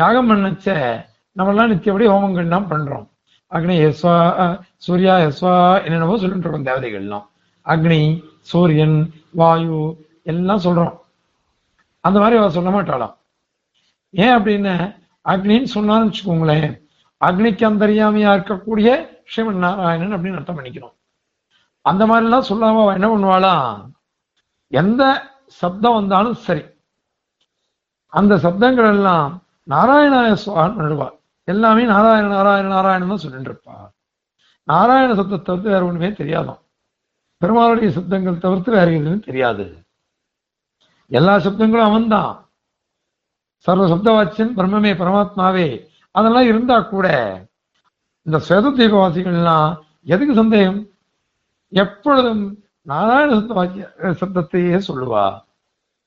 [SPEAKER 1] யாகம் பண்ணச்ச நம்மளாம் நித்தியபடி ஹோமங்கள்லாம் பண்றோம். அக்னி எஸ்வா சூர்யா எஸ்வா என்னென்னவோ சொல்லிட்டு இருக்கோம் தேவதைகள்லாம். அக்னி சூரியன் வாயு எல்லாம் சொல்றோம். அந்த மாதிரி அவ சொல்ல மாட்டாளாம். ஏன் அப்படின்னு அக்னின்னு சொன்னான்னு வச்சுக்கோங்களேன் அக்னிக்கு அந்தரியாமையா இருக்கக்கூடிய ஸ்ரீமன் நாராயணன் அப்படின்னு அர்த்தம் பண்ணிக்கிறோம். அந்த மாதிரிலாம் சொல்லாம என்ன பண்ணுவாளாம்? எந்த சப்தம் வந்தாலும் சரி. அந்த சப்தங்கள் எல்லாம் நாராயணாய சுவான்னு நடுவா எல்லாமே நாராயண நாராயண நாராயணன் தான் சொல்லிட்டு இருப்பா. நாராயண சப்தத்தை தவிர்த்து வேற ஒண்ணுமே தெரியாதான். பெருமாளுடைய சப்தங்கள் தவிர்த்து வேற எதுவும் தெரியாது. எல்லா சப்தங்களும் அவன்தான். சர்வ சப்தவாச்சியன் பிரம்மமே பரமாத்மாவே. அதெல்லாம் இருந்தா கூட இந்த சுவேத தீபவாசிகள்லாம் எதுக்கு சந்தேகம்? எப்பொழுதும் நாராயண சப்த வாக்கிய சப்தத்தையே சொல்லுவா.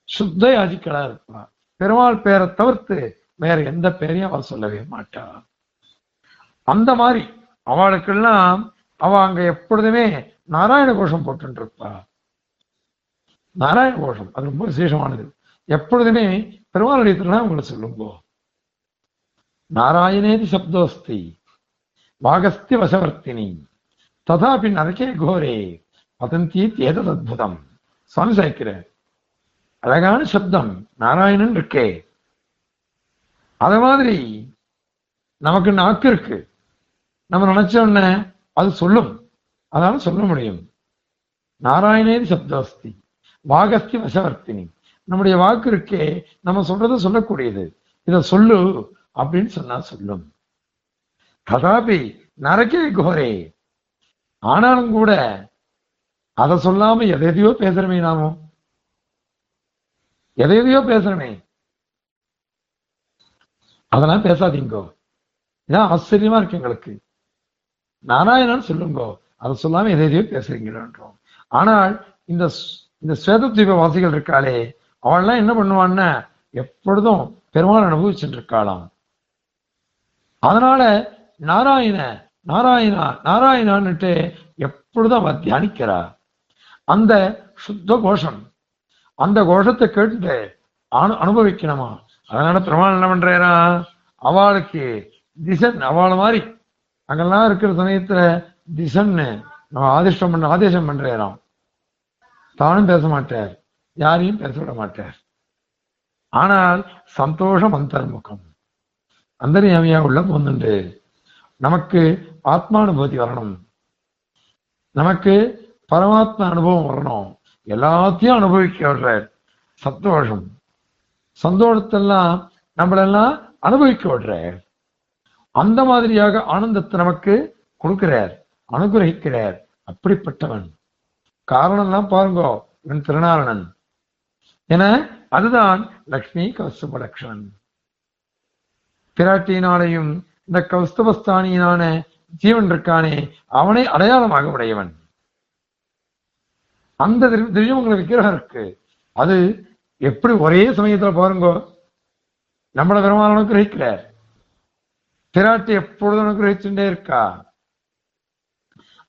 [SPEAKER 1] சுத்த யாஜிக்களா இருப்பா. பெருமாள் பேரை தவிர்த்து வேற எந்த பேரையும் அவ சொல்லவே மாட்டா. அந்த மாதிரி அவளுக்கெல்லாம் அவ அங்க எப்பொழுதுமே நாராயண கோஷம் போட்டு இருப்பா நாராயண கோஷம் அது ரொம்ப விசேஷமானது. எப்பொழுதுமே பெருமாள் திருநாள் உங்களை சொல்லுங்கோ. நாராயணேதி சப்தோஸ்தி. வாகஸ்தி வசவர்த்தினி ததாபி நரகே கோரே வதந்தி ஏதது அத்புதம் சுவாமி சாய்க்கிறார் அழகான சப்தம் நாராயணன் இருக்கே அத மாதிரி நமக்கு நாக்கு இருக்கு நம்ம நினைச்ச உடனே அது சொல்லும் அதனால சொல்ல முடியும் நாராயணேதி சப்தாஸ்தி வாகஸ்தி வசவர்த்தினி நம்முடைய வாக்கு இருக்கே நம்ம சொல்றதை சொல்லக்கூடியது இத சொல்லு அப்படின்னு சொன்னா சொல்லும் ததாபி நரக்கே கோரே. ஆனாலும் கூட அதை சொல்லாம எதையோ பேசுறமே நாமும் எதையோ பேசுறமே? அதெல்லாம் பேசாதீங்கோ. இதான் ஆச்சரியமா இருக்கு எங்களுக்கு. நாராயணன் சொல்லுங்கோ. அதை சொல்லாம எதையோ பேசுறீங்களோன்றோம். ஆனால் இந்த இந்த ஸ்வேதத்வீப வாசிகள் இருக்காளே அவள்லாம் என்ன பண்ணுவான்னா எப்பொழுதும் பெருமாள் அனுபவிச்சுட்டு இருக்காளாம். அதனால நாராயண நாராயணா நாராயணான்னுட்டு எப்பொழுதும் அவ தியானிக்கிறா அந்த சுத்த கோஷம் அந்த கோஷத்தை கேட்டு அனு அனுபவிக்கணுமா? அதனால பெருமாள் என்ன பண்றாரா? அவளுக்கு திசன் அவள மாதிரி அங்கெல்லாம் இருக்கிற சமயத்துல திசன்னு நம்ம ஆதிஷ்டம் பண்ண ஆதேசம் பண்றாராம். தானும் பேச மாட்டார் யாரையும் பேச விட மாட்டார். ஆனால் சந்தோஷம் அந்தர்முகம் அந்தரியாமியா உள்ள போந்துண்டு நமக்கு ஆத்மானுபூதி வரணும். நமக்கு பரமாத்மா அனுபவம் வரணும். எல்லாத்தையும் அனுபவிக்க விடுறார் சந்தோஷம். சந்தோஷத்தெல்லாம் நம்மளெல்லாம் அனுபவிக்க விடுறார் அந்த மாதிரியாக ஆனந்தத்தை நமக்கு கொடுக்கிறார் அனுகிரகிக்கிறார். அப்படிப்பட்டவன். காரணம் தான் பாருங்க இவன் திருநாரணன். என அதுதான் லக்ஷ்மி கௌஸ்துப லக்ஷ்மணன் பிராட்டியினாலையும் இந்த கௌஸ்தபஸ்தானியனான ஜீவன் இருக்கானே அவனை அடையாளமாக உடையவன். அந்த திரு- திவ்யமங்கல விக்கிரகம் இருக்கு. அது எப்படி ஒரே சமயத்துல பாருங்க. நம்மள பெருமாள் அனுகிரகிக்கிறார். திராட்டு எப்பொழுதும் அனுகிரகிச்சுட்டே இருக்கா?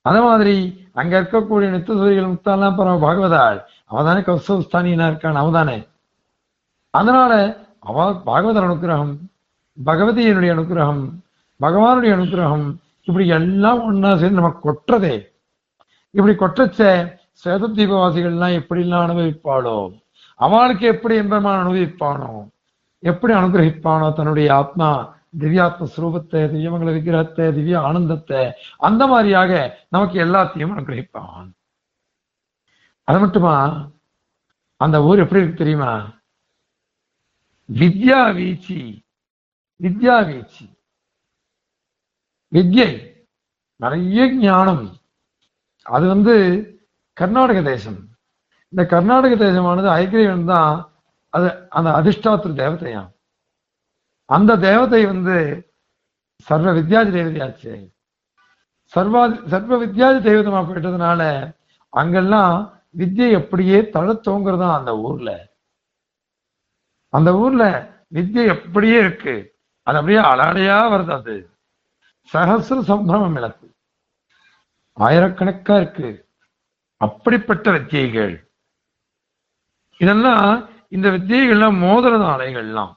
[SPEAKER 1] அத மாதிரி அங்க இருக்கக்கூடிய நித்தசூரிகள் முத்தாலாம் பரம பாகவதாள் அவதானே கௌசவஸ்தானியனா இருக்கான் அவதானே அதனால அவ பாகவதர் அனுகிரகம் பகவதியினுடைய அனுகிரகம் பகவானுடைய அனுகிரகம். இப்படி எல்லாம் ஒண்ணா சேர்ந்து நமக்கு கொட்டுறதே இப்படி கொட்டச்ச சேத தீபவாசிகள்லாம் எப்படிலாம் அனுபவிப்பாளோ? அவளுக்கு எப்படி இன்பமான அனுபவிப்பானோ? எப்படி அனுகிரகிப்பானோ? தன்னுடைய ஆத்மா திவ்யாத்ம ஸ்ரூபத்தை திவ்யமங்கல விக்கிரகத்தை திவ்ய ஆனந்தத்தை அந்த மாதிரியாக நமக்கு எல்லாத்தையும் அனுகிரகிப்பான். அது மட்டுமா? அந்த ஊர் எப்படி இருக்கு தெரியுமா? வித்யா வீச்சி வித்யா வீச்சி வித்யை. நிறைய ஞானம். அது வந்து கர்நாடக தேசம். இந்த கர்நாடக தேசமானது ஐக்கிரியன் தான் அது அந்த அதிஷ்டாத்திர தேவதையாம். அந்த தேவதை வந்து சர்வ வித்யாதி தேவதையாச்சு. சர்வா சர்வ வித்யாதி தெய்வதமா போயிட்டதுனால அங்கெல்லாம் வித்யை அப்படியே தழத்தோங்கிறதா அந்த ஊர்ல. அந்த ஊர்ல வித்யை எப்படியே இருக்கு. அது அப்படியே அலாடையா வருது அது. சகசிர சம்பிரமம் இழப்பு ஆயிரக்கணக்கா இருக்கு. அப்படிப்பட்ட வித்தியைகள் இதெல்லாம் இந்த வித்தியைகள்லாம் மோதிரத அலைகள்லாம்.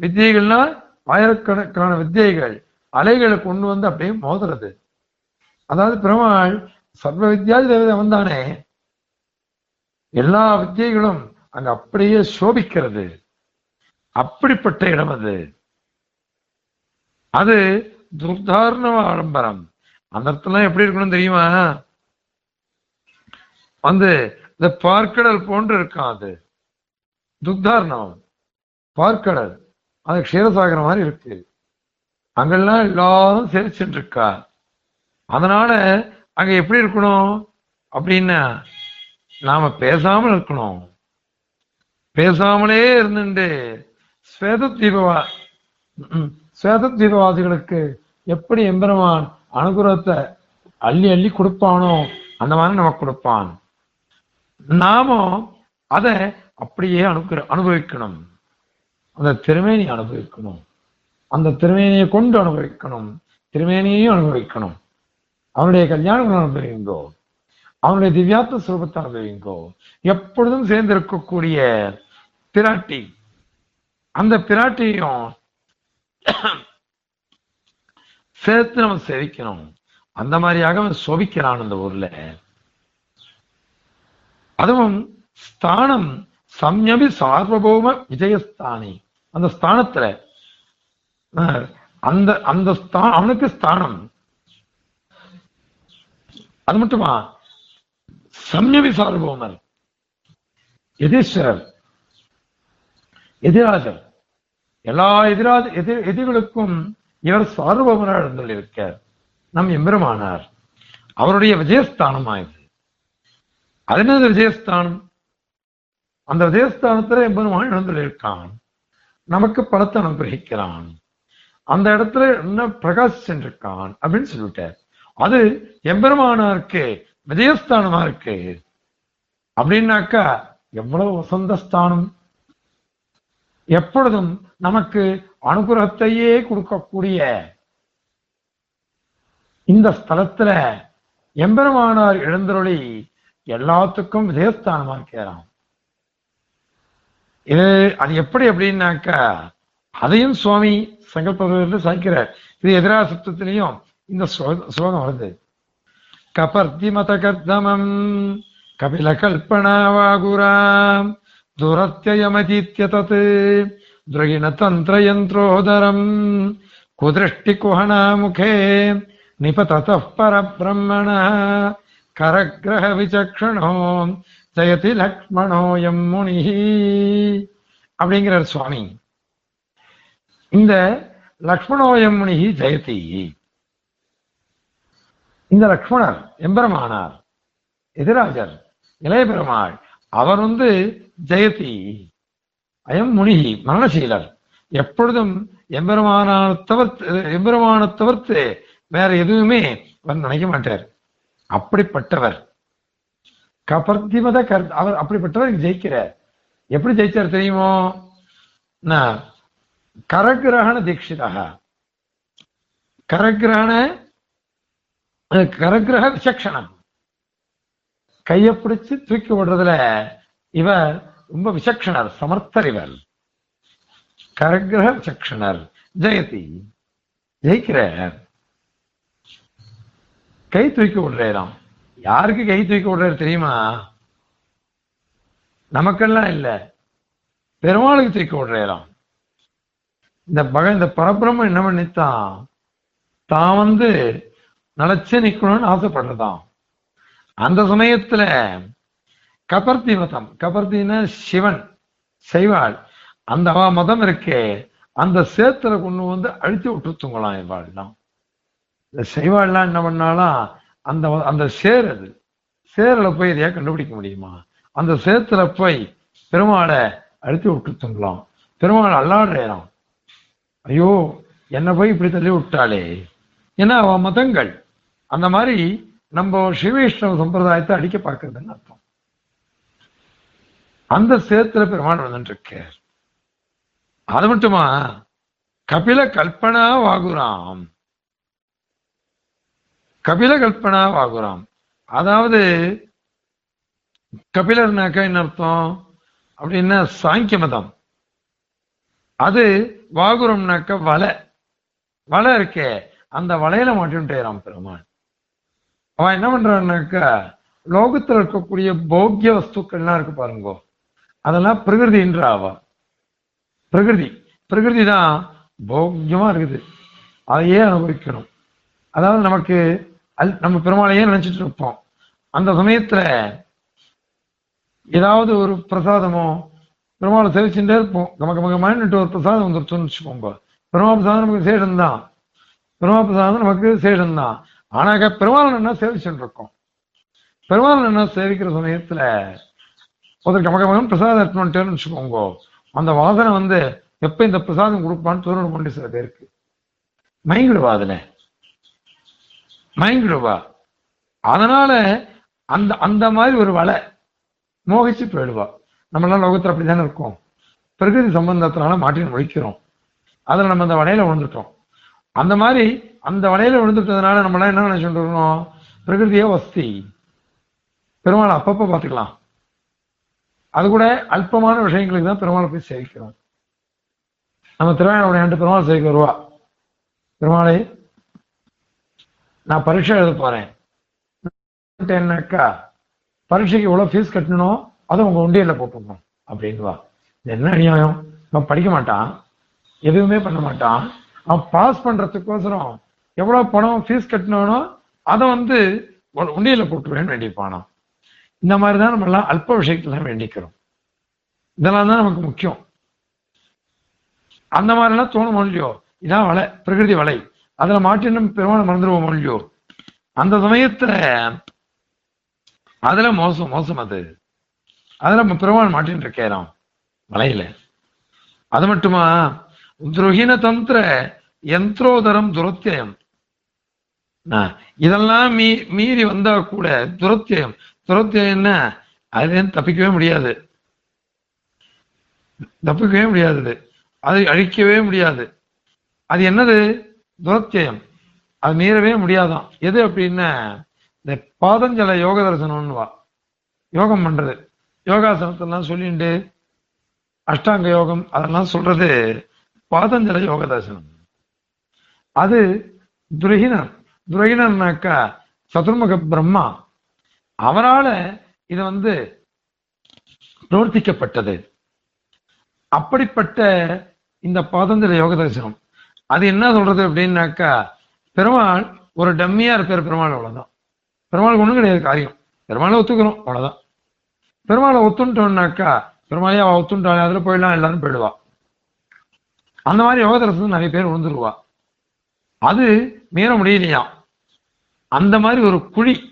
[SPEAKER 1] வித்தியைகள்னா ஆயிரக்கணக்கான வித்தியைகள் அலைகளை கொண்டு வந்து அப்படியே மோதுறது. அதாவது பெருமாள் சர்வ வித்யாதி தேவதை வந்தானே. எல்லா வித்தியைகளும் அங்க அப்படியே சோபிக்கிறது. அப்படிப்பட்ட இடம் அது. அது துர்தாரண ஆடம்பரம் அந்த இடத்துல எப்படி இருக்கணும் தெரியுமா? வந்து இந்த பார்க்கடல் போன்று இருக்கான் அது? துக்தாரணம் பார்க்கடல். அது க்ஷீரசாகர மாதிரி இருக்கு. அங்கெல்லாம் எல்லாரும் சிரிச்சுட்டு இருக்கா அதனால அங்க எப்படி இருக்கணும்? அப்படின்னா நாம பேசாமல் இருக்கணும். பேசாமலே இருந்துட்டு ஸ்வேத தீபவா ஸ்வேத தீபவாசிகளுக்கு எப்படி எம்பெருமான் அனுகிரகத்தை அள்ளி அள்ளி கொடுப்பானோ அந்த மாதிரி நமக்கு கொடுப்பான். நாமும் அதை அப்படியே அனுகிற அனுபவிக்கணும். அந்த திருமேனி அனுபவிக்கணும். அந்த திருமேனியை கொண்டு அனுபவிக்கணும். திருமேனியையும் அனுபவிக்கணும். அவனுடைய கல்யாணம் அனுபவிங்கோ. அவனுடைய திவ்யாத்த சுரூபத்தை அனுபவிங்கோ. எப்பொழுதும் சேர்ந்து இருக்கக்கூடிய பிராட்டி. அந்த பிராட்டியும் சேர்த்து நம்ம செவிக்கணும். அந்த மாதிரியாக அவன் சோபிக்கிறான் அந்த ஊர்ல. அதுவும் ஸ்தானம் சம்யபி சார்வபௌம விஜயஸ்தானி. அந்த ஸ்தானத்துல அந்த அந்த ஸ்தான் அவனுக்கு ஸ்தானம். அது மட்டுமா? சம்யபி சார்வபௌமர். எதீஸ்வரர். எதிராஜர். எல்லா எதிராஜ எதிர் எதிர்களுக்கும் இவர் சார்போமராக இருந்துள்ளிருக்கார் நம் எம்பெருமானார். அவருடைய விஜயஸ்தானம் இது அது என்னது விஜயஸ்தானம்? அந்த விஜயஸ்தானத்துல எம்பெருமான் இருக்கான் நமக்கு பலத்தை அனுகிரகிக்கிறான். அந்த இடத்துல என்ன பிரகாசிச்சிருக்கான் அப்படின்னு சொல்லிட்டார் அது எம்பெருமானாருக்கு விஜயஸ்தானமா இருக்கு அப்படின்னாக்கா எவ்வளவு வசந்த ஸ்தானம்? எப்பொழுதும் நமக்கு அனுகிரகத்தையே கொடுக்கக்கூடிய இந்த ஸ்தலத்துல எம்பெருமானார் எழுந்தருளி எல்லாத்துக்கும் விஜயஸ்தானமா இருக்கிறான் இது அது எப்படி அப்படின்னாக்கா அதையும் சுவாமி சங்கல்பத்தில் சாய்க்கிறார். இது எதிரா சப்தத்திலையும் இந்த ஸ்லோ- ஸ்லோகம் வருது. கபர்த்திமத கர்தமம் கபில கல்பனாவாகுராம் துரத்தியமதீத்ய தத் துரகிண தந்திர யந்திரோதரம் குதிருஷ்டி குஹனாமுகே நிபதத பரபிரம்மண கரகிரக விசக்ஷணோ ஜயதி லக்ஷ்மணோயம் முனி அப்படிங்கிறார் சுவாமி. இந்த லக்ஷ்மணோயம் முனி ஜெயதி. இந்த லக்ஷ்மணர் எம்பெருமானார் எதிராஜர் இளைய பெருமாள் அவர் வந்து ஜெயதி அயம் முனிகி மரணசீலர். எப்பொழுதும் எம்பெருமானான தவிர்த்து எம்பெருமான தவிர்த்து வேற எதுவுமே அவர் நினைக்க மாட்டார். அப்படிப்பட்டவர். கபர்திமத கர் அவர் அப்படிப்பட்டவர் ஜெயிக்கிறார். எப்படி ஜெயிச்சார் தெரியுமோ? நான் கரகிரகண தீட்சிதா கரகிரகண கரகிரக விசக்ஷணம். கையை பிடிச்சு தூக்கி விடுறதுல இவர் ரொம்ப விசக்ஷணர் சமர்த்தர் இவர் கரகிரக விசக்ஷணர் ஜெயதி. ஜெயிக்கிறார். கை தூக்கி விடுறாராம். யாருக்கு கை தூக்கி விடுறாரு தெரியுமா? நமக்கெல்லாம் இல்ல. பெருமாளுக்கு தூக்கி விடுறாராம். இந்த பக இந்த பரபிரம்மம் என்ன பண்ணித்தான்? தான் வந்து நிலைச்சு நிக்கணும்னு ஆசைப்படுறதான் அந்த சமயத்துல கபர்த்தி மதம். கபர்த்தின்னா சிவன் செய்வாள். அந்த அவ மதம் இருக்கே. அந்த சேத்துல கொண்டு வந்து அழுத்தி விட்டுருத்துங்களாம் இவாள்லாம் இந்த செய்வாள்லாம் என்ன பண்ணாலாம் அந்த அந்த சேர் அது. சேரில் போய் இதையா கண்டுபிடிக்க முடியுமா? அந்த சேத்துல போய் பெருமாளை அழுத்தி விட்டுருத்துங்களாம். பெருமாள் அல்லாடுறான் ஐயோ என்ன போய் இப்படி தள்ளி விட்டாளே. ஏன்னா அவ மதங்கள். அந்த மாதிரி நம்ம சிவவைஷ்ணவ சம்பிரதாயத்தை அடிக்க பார்க்கறதுன்னு அர்த்தம். அந்த சேத்துல பெருமான் வந்துட்டு அது மட்டுமா? கபில கல்பனா வாகுராம். கபில கல்பனா வாகுராம். அதாவது கபிலர்னாக்கா என்ன அர்த்தம்? அப்படின்னா சாங்கிய மதம் அது வாகுரம்னாக்க வலை. வலை இருக்கே. அந்த வலையில மாட்டின்றான் பெருமான் அவன் என்ன பண்றான்னாக்கா லோகத்துல இருக்கக்கூடிய போக்கிய வஸ்துக்கள்லாம் இருக்கு பாருங்கோ. அதெல்லாம் பிரகிருதின்ற ஆவா பிரகிருதி. பிரகிருதி தான் போக்கியமா இருக்குது. அதையே அனுபவிக்கணும். அதாவது நமக்கு அல் நம்ம பெருமாளையே நினைச்சிட்டு இருப்போம். அந்த சமயத்துல ஏதாவது ஒரு பிரசாதமோ பெருமாளை சேவிச்சுட்டே இருப்போம். கம கம ஒரு பிரசாதம் வந்துருச்சோம்னு வச்சுக்கோங்க. பெருமா பிரசாதம் நமக்கு சேடம் தான். பிரசாதம் நமக்கு சேடம் தான். ஆனாக்க பெருமாள் என்ன சேவிச்சுட்டு இருக்கோம்? பெருமாள் என்ன சேவிக்கிற சமயத்துல ஒருத்தர் கமகமகம் பிரசாதம் எடுத்துட்டேன்னு வச்சுக்கோங்க. அந்த வாசனை வந்து எப்ப இந்த பிரசாதம் கொடுப்பான்னு தோணு கொண்டு சில பேருக்கு. மயங்கிடுவா அதுல மயங்கிடுவா அதனால அந்த அந்த மாதிரி ஒரு வலை மோகிச்சு போயிடுவா. நம்மளாம் லோகத்துல அப்படித்தானே இருக்கோம். பிரகிருதி சம்பந்தத்தினால மாட்டின்னு முழிக்கிறோம் அதுல நம்ம அந்த வலையில விழுந்துட்டோம். அந்த மாதிரி அந்த வலையில விழுந்துட்டதுனால நம்மளாம் என்ன நினைச்சுட்டு இருக்கோம் பிரகிருதியே வசதி பெருமாள் அப்பப்ப பார்த்துக்கலாம். அது கூட அல்பமான விஷயங்களுக்கு தான் பெருமாளை போய் சேவிக்கிறோம் நம்ம திருவாயூர் பெருமாள் சேவிக்க வருவா? பெருமாளை நான் பரீட்சை எழுத போறேன். என்னக்கா பரீட்சைக்கு எவ்வளவு ஃபீஸ் கட்டணும் அதை உங்க உண்டியல்ல போட்டுருக்கோம் அப்படின்வா இது என்ன அநியாயம்? அவன் படிக்க மாட்டான். எதுவுமே பண்ண மாட்டான். அவன் பாஸ் பண்றதுக்கோசரம் எவ்வளவு பணம் ஃபீஸ் கட்டணும்னோ அதை வந்து உண்டியல உண்டியல்ல போட்டுருவேன்னு பணம் இந்த மாதிரி தான் நம்ம எல்லாம் அல்ப விஷயத்துல வேண்டிக்கிறோம். இதெல்லாம் தான் நமக்கு முக்கியம். அந்த மாதிரி எல்லாம் தோணும் இல்லையோ? இதான் வலை பிரகிருதி வலை. அதுல மாட்டி நம்ம பெருமாள் மறந்துடுவோம் இல்லையோ? அந்த சமயத்துல அதுல மோசம் மோசம் அது. அதுல நம்ம பெருமாள் மாட்டின்னு இருக்கேறான் வலையில. அது மட்டுமா? துருகின தந்திர யந்திரோதரம் துரத்தியம். இதெல்லாம் மீ மீறி வந்தா கூட துரத்தியம். துரத்தியம் என்ன அதுலேருந்து தப்பிக்கவே முடியாது? தப்பிக்கவே முடியாது அதை. அழிக்கவே முடியாது. அது என்னது? துரத்தியம். அது மீறவே முடியாதாம் எது அப்படின்னா இந்த பாதஞ்சல யோக தரிசனம்னு வா. யோகம் பண்றது. யோகாசனத்தெல்லாம் சொல்லிண்டு அஷ்டாங்க யோகம் அதெல்லாம் சொல்றது பாதஞ்சல யோக தரிசனம். அது துரகினர் துரகினர்னாக்கா சதுர்முக பிரம்மா. அவரால இது வந்து பிரவர்த்திக்கப்பட்டது. அப்படிப்பட்ட இந்த பாதந்திர யோக தரிசனம் அது என்ன சொல்றது அப்படின்னாக்கா பெருமாள் ஒரு டம்மியா இருப்பார் பெருமாள் அவ்வளவுதான். பெருமாளுக்கு ஒண்ணும் கிடையாது காரியம். பெருமாளை ஒத்துக்கிறோம் அவ்வளவுதான். பெருமாளை ஒத்துட்டோம்னாக்கா பெருமாளையா அவ ஒத்துட்டாள் அதுல போயிடலாம் எல்லாரும் போயிடுவா. அந்த மாதிரி யோக தரிசனம் நிறைய பேர் விழுந்துருவா அது மீற முடியலையாம். அந்த மாதிரி ஒரு குழி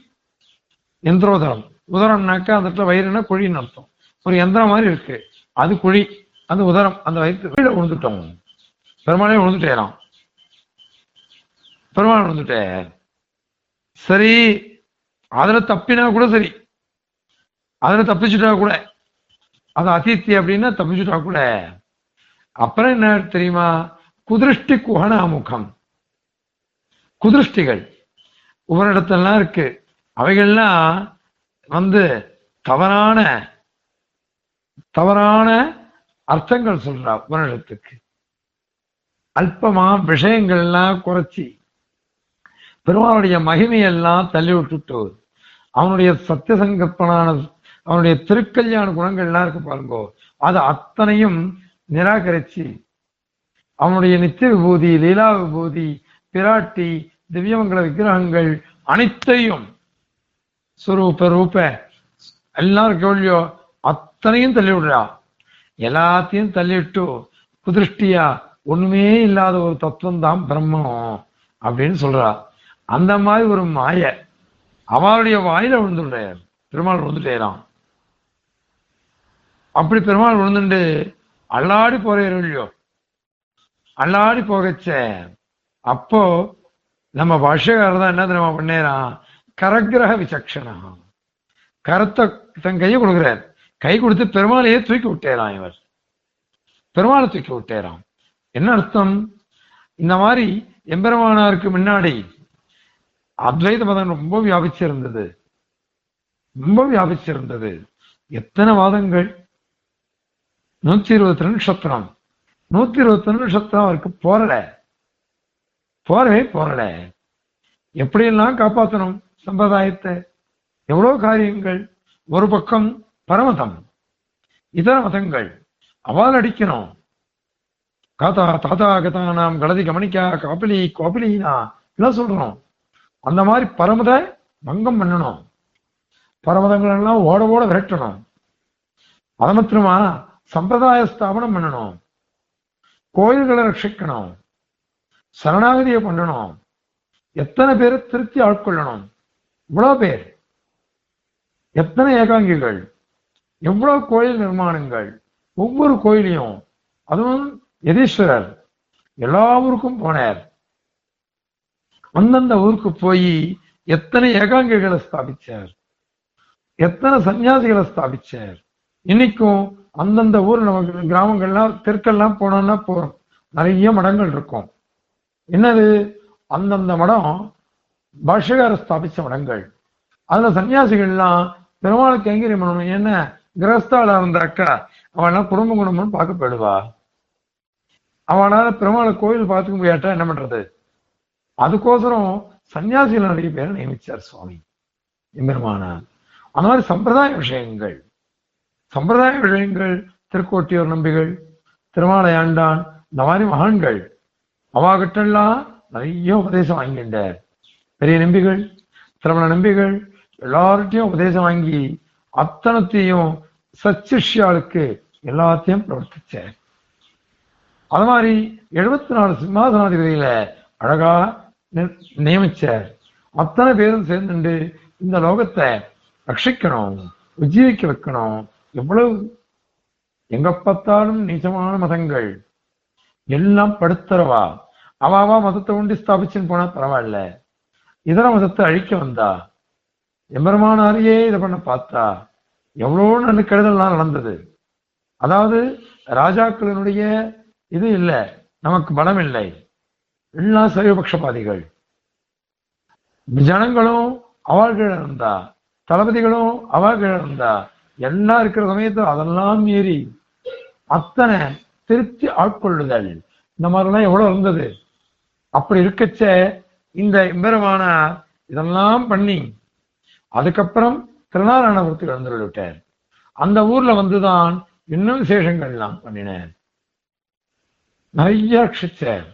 [SPEAKER 1] எந்திரோதரம். உதரம்னாக்கா அந்த இடத்துல வயிறுனா குழின்னு அர்த்தம். ஒரு எந்திரம் மாதிரி இருக்கு. அது குழி அந்த உதரம் அந்த வயிற்று கீழே விழுந்துட்டோம். பெருமாளே விழுந்துட்டேறான் பெருமாள் விழுந்துட்டே சரி அதுல தப்பினா கூட சரி. அதுல தப்பிச்சுட்டா கூட. அது அதித்தி அப்படின்னா தப்பிச்சுட்டா கூட. அப்புறம் என்ன தெரியுமா? குதிருஷ்டி குஹனாமுகம். குதிருஷ்டிகள். உபரிடத்தெல்லாம் இருக்கு. அவைகள்லாம் வந்து தவறான தவறான அர்த்தங்கள் சொல்றா உபனிஷத்துக்கு அல்பமா விஷயங்கள்லாம் குறைச்சி பெருமாளுடைய மகிமையெல்லாம் தள்ளி விட்டுட்டு அவனுடைய சத்தியசங்கற்பனான அவனுடைய திருக்கல்யாண குணங்கள்லாம் இருக்கு பாருங்கோ அது அத்தனையும் நிராகரிச்சு அவனுடைய நித்திய விபூதி லீலா விபூதி பிராட்டி திவ்யமங்கல விக்கிரகங்கள் அனைத்தையும் சுரூப ரூப. எல்லாருக்கும் எவ்வளோ இல்லையோ அத்தனையும் தள்ளி விடுறா எல்லாத்தையும் தள்ளிவிட்டு குதிருஷ்டியா ஒண்ணுமே இல்லாத ஒரு தத்துவம் தான் பிரம்மம் அப்படின்னு சொல்றா. அந்த மாதிரி ஒரு மாய அவளுடைய வாயில விழுந்துட்டார் பெருமாள் விழுந்துட்டேராம். அப்படி பெருமாள் விழுந்துட்டு அல்லாடி போறேன் இல்லையோ? அல்லாடி போகச்ச. அப்போ நம்ம பாஷ்யக்காரர் தான் என்ன பண்ணேறான் கரகிரக விசக்ஷனா. கரத்தை தன் கையை கொடுக்குறார். கை கொடுத்து பெருமாளையே தூக்கி விட்டேராம் இவர். பெருமாளை தூக்கி விட்டேராம் என்ன அர்த்தம்? இந்த மாதிரி எம்பெருமானாருக்கு முன்னாடி அத்வைத மதம் ரொம்ப வியாபிச்சிருந்தது. ரொம்ப வியாபிச்சிருந்தது. எத்தனை வாதங்கள்? நூத்தி இருபத்தி ரெண்டு நட்சத்திரம் நூத்தி இருபத்தி ரெண்டு நட்சத்திரம் அவருக்கு போரல போறவே போரல எப்படியெல்லாம் காப்பாற்றணும் சம்பிரதாயத்தை எவ்வளவு காரியங்கள் ஒரு பக்கம் பரமதம் இதர மதங்கள் அவால் அடிக்கணும் காத்தா தாத்தா கதா நாம் கலதி கமனிக்கா காப்பிலி கோப்பிலினா எல்லாம் சொல்றோம். அந்த மாதிரி பரமத பங்கம் பண்ணணும். பரமதங்கள் எல்லாம் ஓட ஓட விரட்டணும். அது மாத்திரமா சம்பிரதாய ஸ்தாபனம் பண்ணணும். கோயில்களை ரட்சிக்கணும். சரணாகதியை பண்ணணும் எத்தனை பேரை திருத்தி ஆட்கொள்ளணும். இவ்வளவு பேர். எத்தனை ஏகாங்கிகள்? எவ்வளவு கோயில் நிர்மாணங்கள்? ஒவ்வொரு கோயிலையும் அதுவும் எதீஸ்வரர் எல்லா ஊருக்கும் போனார். அந்தந்த ஊருக்கு போய் எத்தனை ஏகாங்கிகளை ஸ்தாபிச்சார்? எத்தனை சன்னியாசிகளை ஸ்தாபிச்சார்? இன்னைக்கும் அந்தந்த ஊர் நமக்கு கிராமங்கள்லாம் தெற்கெல்லாம் போனோம்னா போறோம். நிறைய மடங்கள் இருக்கும். என்னது? அந்தந்த மடம் பாஷ்யகார ஸ்தாபிச்ச மடங்கள் அதுல சன்னியாசிகள்லாம் பெருமாளுக்கு கைங்கரியம் பண்ணணும். என்ன கிரகஸ்தால இருந்தாக்கா அவெல்லாம் குடும்ப குடும்பம்னு பார்க்க போயிடுவா அவனால பெருமாளை கோயில் பார்த்துக்க முடியாட்டா என்ன பண்றது? அதுக்கோசரம் சன்னியாசிகள் நிறைய பேரை நியமிச்சார் சுவாமி. எம்பெருமானார். அந்த மாதிரி சம்பிரதாய விஷயங்கள். சம்பிரதாய விஷயங்கள் திருக்கோட்டியூர் நம்பிகள் திருமாலையாண்டான் இந்த மாதிரி மகான்கள். அவாகிட்டெல்லாம் நிறைய உபதேசம் வாங்கிட்டார் பெரிய நம்பிகள் திருமண நம்பிகள் எல்லார்ட்டையும் உபதேசம் வாங்கி அத்தனத்தையும் சச்சிஷ்யாளுக்கு எல்லாத்தையும் பிரவர்த்திச்ச அது மாதிரி எழுபத்தி நாலு சிம்மாசனாதிபதியில அழகா நி- நியமிச்சார் அத்தனை பேரும் சேர்ந்துட்டு இந்த லோகத்தை ரட்சிக்கணும் உஜ்ஜீவிக்க வைக்கணும். எவ்வளவு எங்க பார்த்தாலும் நீச்சமான மதங்கள். எல்லாம் படுத்துறவா அவாவா மதத்தை உண்டி ஸ்தாபிச்சுன்னு போனா பரவாயில்ல. இதர மதத்தை அழிக்க வந்தா எம்பெருமானாரியே இதை பண்ண பார்த்தா எவ்வளோ நல்ல கெடுதல்லாம் நடந்தது. அதாவது ராஜாக்களினுடைய இது இல்லை நமக்கு பலம் இல்லை. எல்லாம் சைவபக்ஷபாதிகள் ஜனங்களும் அவர்கள் இருந்தா தளபதிகளும் அவர்கள் இருந்தா எல்லாம் இருக்கிற சமயத்தில் அதெல்லாம் மீறி அத்தனை திருப்தி ஆட்கொள்ளுதல். இந்த மாதிரிலாம் எவ்வளவு இருந்தது. அப்படி இருக்கச்ச இந்த எம்பெருமான இதெல்லாம் பண்ணி அதுக்கப்புறம் திருநாராயணபுரத்துக்கு எழுந்து விட்டார். அந்த ஊர்ல வந்துதான் இன்னும் விசேஷங்கள் எல்லாம் பண்ணினார் நிறைய ரட்சிச்சார்.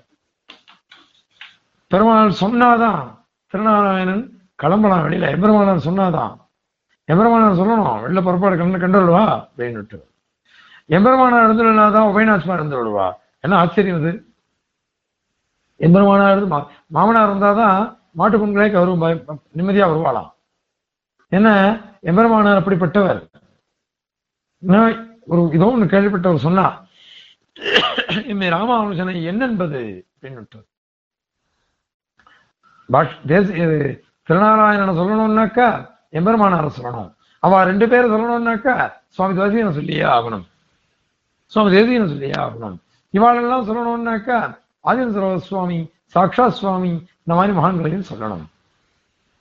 [SPEAKER 1] பெருமாள் சொன்னாதான் திருநாராயணன் கிளம்பலாம் வெளியில. எம்பெருமானார் சொன்னாதான் எம்பெருமானார் சொல்லணும் வெளில புறப்பாடு கண்டு கண்டு விடுவா அப்படின்னுட்டு எம்பெருமானார் இருந்து விடாதான் உபயநாசமா இருந்து விடுவா என்ன ஆச்சரியம் இது? எம்பெருமானார் இருந்து மா- மாமனார் இருந்தாதான் மாட்டு பொங்கலே கௌரவம் நிம்மதியா வருவாளாம். என்ன எம்பெருமானார் அப்படிப்பட்டவர். ஒரு இதோ ஒன்று கேள்விப்பட்டவர் சொன்னா இம்மை ராமானுஜனை என்னென்பது அப்படின்னுட்டு பாஷ் தேச இது திருநாராயணனை சொல்லணும்னாக்கா எம்பெருமானார சொல்லணும். அவ ரெண்டு பேரை சொல்லணும்னாக்கா சுவாமி தேசியனை சொல்லியே ஆகணும். சுவாமி தேசியனை சொல்லியே ஆகணும். இவாளெல்லாம் சொல்லணும்னாக்கா ஆதின சுவாமி சாக்ஷாத் சுவாமி இந்த மாதிரி மகான்களையும் சொல்லணும்.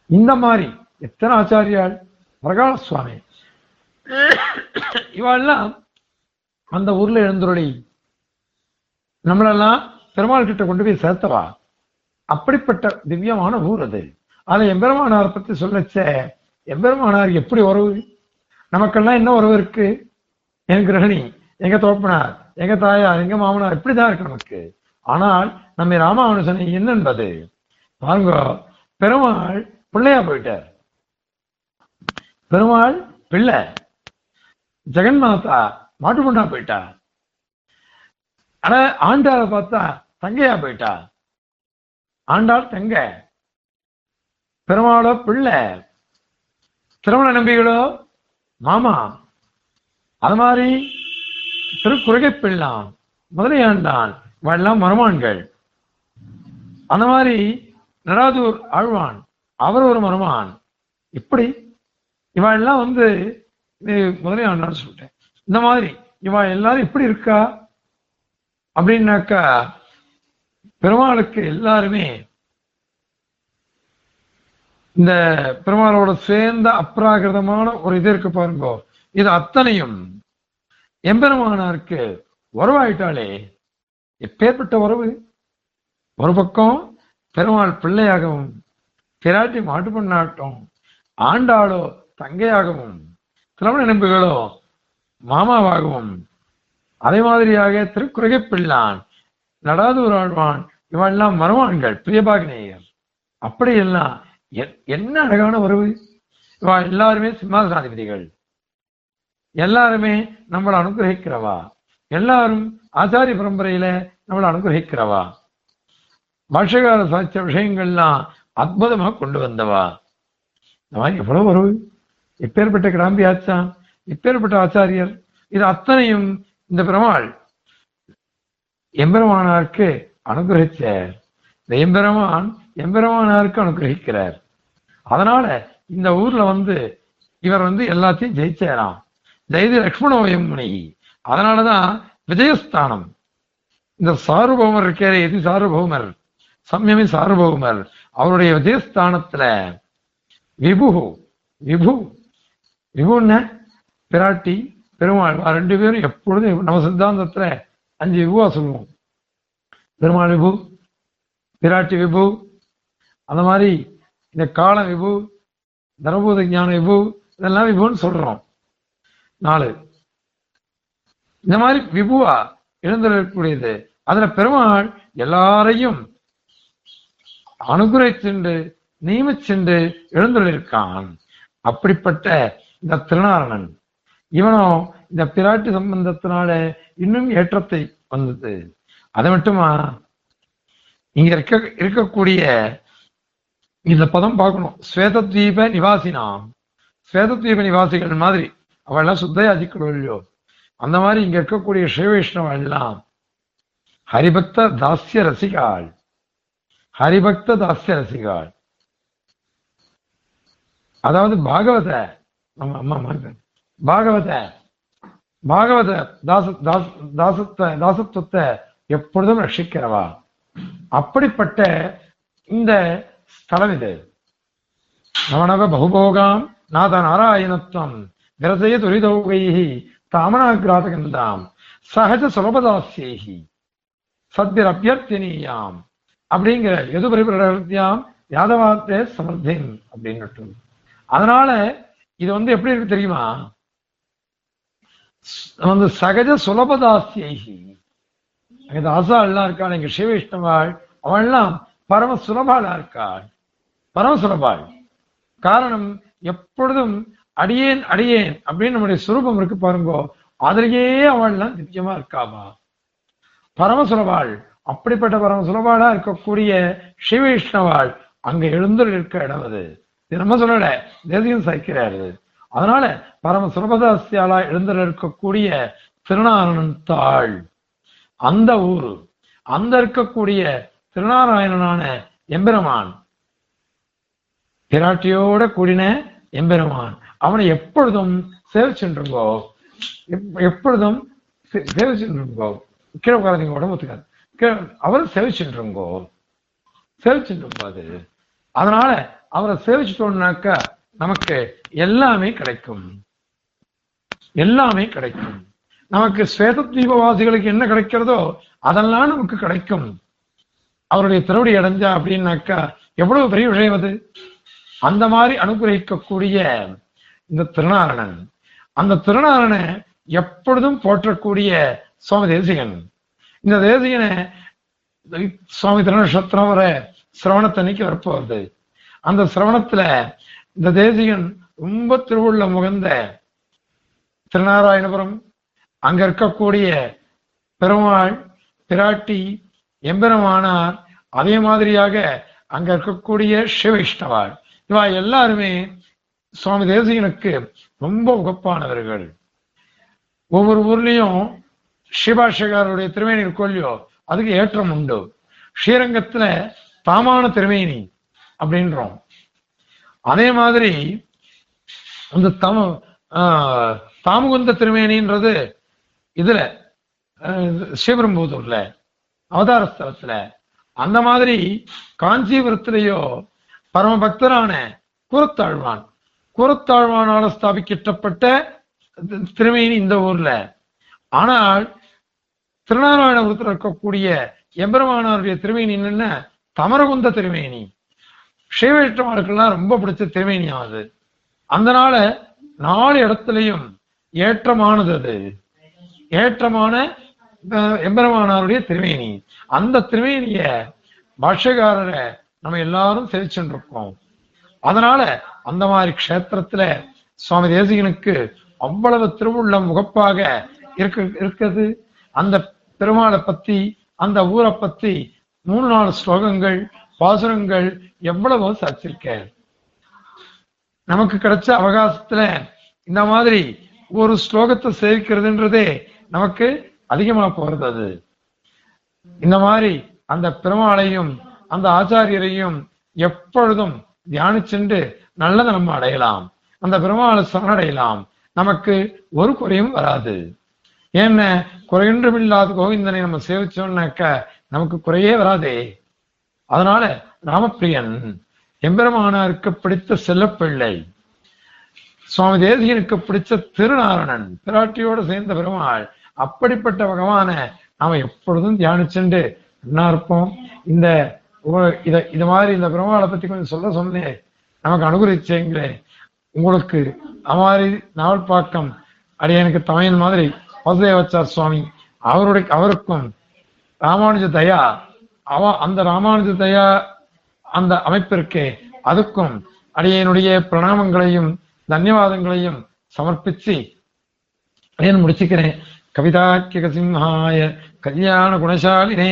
[SPEAKER 1] இந்த மாதிரி எத்தனை ஆச்சாரியால்? பிரகாஷ சுவாமி இவாளெல்லாம் அந்த ஊர்ல எழுந்துருளி நம்மளெல்லாம் பெருமாள் கிட்ட கொண்டு போய் சேர்த்தவா? அப்படிப்பட்ட திவ்யமான ஊர் அது. ஆனா எம்பெருமானார் பத்தி சொல்லச்ச எம்பெருமானார் எப்படி உறவு? நமக்கெல்லாம் என்ன உறவு இருக்கு? என் கிரகணி எங்க தோப்பனார் எங்க தாயார் எங்க மாமனார் இப்படிதான் இருக்கு நமக்கு. ஆனால் நம்மை ராமானுஜனை என்னென்பது? பாருங்க பெருமாள் பிள்ளையா போயிட்டார். பெருமாள் பிள்ளை. ஜெகன் மாத்தா மாட்டு மாட்டுப்பொண்டா போயிட்டா. ஆனா ஆண்டாளை பார்த்தா தங்கையா போயிட்டா. ஆண்டாள் தங்க. பெருமாளோ பிள்ளை. திருமண நம்பிகளோ மாமா. அது மாதிரி திருக்குறகை பிள்ளான் முதலையாண்டான். எல்லாம் மருமான்கள். அந்த மாதிரி நடாதூர் ஆழ்வான் அவர் ஒரு மருமான் இப்படி இவெல்லாம் வந்து முதலே முதலையாண்டான்னு சொல்லிட்டேன். இந்த மாதிரி இவ எல்லாரும் இப்படி இருக்கா? அப்படின்னாக்கா பெருமாளுக்கு எல்லாருமே இந்த பெருமாளோட சேர்ந்த அப்ராகிருதமான ஒரு இது இருக்கு பாருங்க. இது அத்தனையும் எம்பெருமானாருக்கு உறவாயிட்டாலே எப்பேற்பட்ட உறவு ஒரு பக்கம் பெருமாள் பிள்ளையாகவும் பிராட்டி மாட்டு பண்ணாட்டும் ஆண்டாளோ தங்கையாகவும் திருமண நினைப்புகளோ மாமாவாகவும் அதே மாதிரியாக திருக்குறகை பிள்ளான் நடாதூர் ஆழ்வான் இவெல்லாம் மருவான்கள் பிரியபாகினேயர். அப்படியெல்லாம் எ- என்ன அழகான உறவு இவா எல்லாருமே சிம்மாசனாதிபதிகள். எல்லாருமே நம்மளை அனுகிரகிக்கிறவா? எல்லாரும் ஆச்சாரிய பரம்பரையில நம்மளை அனுகிரகிக்கிறவா? பாஷகார சாட்சிய விஷயங்கள்லாம் அற்புதமா கொண்டு வந்தவா? இந்த மாதிரி எவ்வளவு வரும் எப்பேற்பட்ட கிடாம்பி ஆச்சா? எப்பேற்பட்ட ஆச்சாரியர்? இது அத்தனையும் இந்த பெருமாள் எம்பெருமானாருக்கு அனுகிரகிச்சார். இந்த எம்பெருமான் எம்பெருமானாருக்கு அனுகிரகிக்கிறார். அதனால இந்த ஊர்ல வந்து இவர் வந்து எல்லாத்தையும் ஜெயிச்சாராம். ஜெயதி லக்ஷ்மணோயம் முனி. அதனாலதான் விஜயஸ்தானம். இந்த சார்வபௌமர் இருக்கிற எது சார்வபௌமர் சம்யமி சார்வபௌமர் அவருடைய விஜயஸ்தானத்துல விபு விபு விபுன்ன பிராட்டி பெருமாள் ரெண்டு பேரும் எப்பொழுதும் நம்ம சித்தாந்தத்துல அஞ்சு விபுவா சொல்லுவோம். பெருமாள் விபு பிராட்டி விபு அந்த மாதிரி இந்த கால விபு தர்மபூத ஞான விபு இதெல்லாம் விபுன்னு சொல்றோம். நாலு. இந்த மாதிரி விபுவா எழுந்திருக்கக்கூடியது அதுல பெருமாள் எல்லாரையும் அனுகுரைச்சென்று நியமிச்சென்று எழுந்துள்ளிருக்கான் அப்படிப்பட்ட இந்த திருநாரணன் இவனும் இந்த பிராட்டி சம்பந்தத்தினால இன்னும் ஏற்றத்தை வந்தது. அது மட்டுமா? இங்க இருக்க இருக்கக்கூடிய இந்த பதம் பார்க்கணும். ஸ்வேதத்வீப நிவாசினாம். ஸ்வேதத்வீப நிவாசிகள் மாதிரி அவள்லாம் சுத்தயாதிக்கள் இல்லையோ? அந்த மாதிரி இங்க இருக்கக்கூடிய ஸ்ரீவைஷ்ணவ எல்லாம் ஹரிபக்த தாஸ்ய ரசிகாள். ஹரிபக்த தாஸ்ய ரசிகாள். அதாவது பாகவத நம்ம அம்மா மாதிரி. பாகவத பாகவத தாச தாஸ் தாசத்த தாசத்துவத்தை எப்பொழுதும் ரட்சிக்கிறவா? அப்படிப்பட்ட இந்த ஸ்தலம் இது. நவனவ பகுபோகாம் நாத நாராயணத்துவம் விரசய துரிதௌகைஹி தாமனாகிராதகந்தாம் சகஜ சுலபதாசேகி சத்யர் அபியர்த்தினியாம் அப்படிங்கிற எது பரிபிரத்தியாம் யாதவாத்தே சமர்த்தின் அப்படின்னு அதனால இது வந்து எப்படி இருக்கு தெரியுமா? வந்து சகஜ சுலபதாசியைகி அங்க தாசா எல்லாம் இருக்காள் இங்க சிவவிஷ்ணவாள் அவள்லாம் பரம சுலபாளா இருக்காள் பரம சுலபாள். காரணம் எப்பொழுதும் அடியேன் அடியேன் அப்படின்னு நம்முடைய சுரூபம் இருக்கு பாருங்கோ. அதிலேயே அவள்லாம் திவ்யமா இருக்காவா பரமசுரவாள் அப்படிப்பட்ட பரமசுரவாளா இருக்கக்கூடிய ஸ்ரீவைஷ்ணவாள் அங்க எழுந்தல் இருக்க இடம் அது. நம்ம சொல்லல தேசியம் சாய்க்கிறாரு அதனால பரம சுரபதாசியாலா எழுந்தல் இருக்கக்கூடிய திருநாராயணன் தாள் அந்த ஊரு அந்த இருக்கக்கூடிய திருநாராயணனான எம்பெருமான். பிராட்டியோட கூடின எம்பெருமான். அவனை எப்பொழுதும் சேவிச்சுருங்கோ எப்பொழுதும் சே- சேவிச்சுருங்கோ கீழே உட்காராதீங்க உடம்புத்துக்காது கீழே அவரை சேவிச்சுருங்கோ சேவிச்சுருங்கோ அது அதனால அவரை சேவிச்சுட்டோம்னாக்கா நமக்கு எல்லாமே கிடைக்கும். எல்லாமே கிடைக்கும். நமக்கு ஸ்வேத தீபவாசிகளுக்கு என்ன கிடைக்கிறதோ அதெல்லாம் நமக்கு கிடைக்கும். அவருடைய திருவடி அடைஞ்சா அப்படின்னாக்கா எவ்வளவு பெரிய விஷயம் அது? அந்த மாதிரி அனுகிரகிக்கக்கூடிய இந்த திருநாரணன். அந்த திருநாரணனை எப்பொழுதும் போற்றக்கூடிய சுவாமி தேசிகன். இந்த தேசிகனை சுவாமி திருநட்சத்திரம் வர சிரவணத்தன்னைக்கு வரப்போகுது. அந்த சிரவணத்துல இந்த தேசிகன் ரொம்ப திருவுள்ள முகந்த திருநாராயணபுரம் அங்க இருக்கக்கூடிய பெருமாள் பிராட்டி எம்பெருமானார் அதே மாதிரியாக அங்க இருக்கக்கூடிய சிவவிஷ்ணவாள் இவா எல்லாருமே சுவாமி தேசிகனுக்கு ரொம்ப உகப்பானவர்கள். ஒவ்வொரு ஊர்லயும் ஸ்ரீபாஷகாருடைய திருமேனி இருக்கும் அதுக்கு ஏற்றம் உண்டு. ஸ்ரீரங்கத்துல தாமான திருமேனி அப்படின்றோம். அதே மாதிரி அந்த தம ஆஹ், தாமுகுந்த திருமேனின்றது இதுல ஆஹ், ஸ்ரீபெரும்புதூர்ல அவதார ஸ்தலத்துல. அந்த மாதிரி காஞ்சிபுரத்திலேயோ பரம பக்தரான கூரத்தாழ்வானால ஸ்தாபிக்கப்பட்ட திருமேனி இந்த ஊர்ல. ஆனால் திருநாராயணபுரத்தில் இருக்கக்கூடிய எம்பெருமானாருடைய திருமேனி என்னன்னா தமரகுந்த திருமேனி. ஸ்ரீவைஷ்ணவர்களுக்கெல்லாம் ரொம்ப பிடிச்ச திருமேனி அது. அதனால நாலு இடத்துலையும் ஏற்றமானது அது. ஏற்றமான எம்பெருமானாருடைய திருமேனி. அந்த திருமேனிய பாஷ்யக்காரரை நம்ம எல்லாரும் செவிச்சுட்டு இருக்கோம். அதனால அந்த மாதிரி க்ஷேத்திரத்துல சுவாமி தேசிகனுக்கு அவ்வளவு திருவுள்ளம் முகப்பாக இருக்க இருக்குது அந்த பெருமாளை பத்தி அந்த ஊரை பத்தி மூணு நாலு ஸ்லோகங்கள் பாசுரங்கள் எவ்வளவோ சாச்சிருக்க நமக்கு கிடைச்ச அவகாசத்துல இந்த மாதிரி ஒரு ஸ்லோகத்தை சேவிக்கிறதுன்றதே நமக்கு அதிகமா போறது அது. இந்த மாதிரி அந்த பெருமாளையும் அந்த ஆச்சாரியரையும் எப்பொழுதும் தியானிச்சென்று நல்லதை நம்ம அடையலாம். அந்த பெருமாளை சரணடையலாம். நமக்கு ஒரு குறையும் வராது. ஏன்ன? குறையொன்றும் இல்லாத கோவிந்தனை நம்ம சேவிச்சோம்னாக்க நமக்கு குறையே வராதே. அதனால ராமப்பிரியன் எம்பெருமானாருக்கு பிடித்த செல்லப்பிள்ளை சுவாமி தேசிகனுக்கு பிடிச்ச திருநாரணன் பிராட்டியோடு சேர்ந்த பெருமாள் அப்படிப்பட்ட பகவான நாம எப்பொழுதும் தியானிச்சுண்டு என்ன இருப்போம். இந்த இத இது மாதிரி இந்த பெருமாளை பத்தி கொஞ்சம் சொல்ல சொன்னேன். நமக்கு அனுகூலிச்சேங்களே உங்களுக்கு அமாரி மாதிரி நாவல்பாக்கம் அடியனுக்கு தமையன் மாதிரி வாசுதேவாச்சார் சுவாமி அவருடைய அவருக்கும் ராமானுஜ தயா அவ அந்த ராமானுஜ தயா அந்த அமைப்பிற்கு அதுக்கும் அடியனுடைய பிரணாமங்களையும் தன்யவாதங்களையும் சமர்ப்பிச்சு அடியன் முடிச்சுக்கிறேன். கவிதாக்கிய சிம்ஹாய கல்யாண குணசாலினே.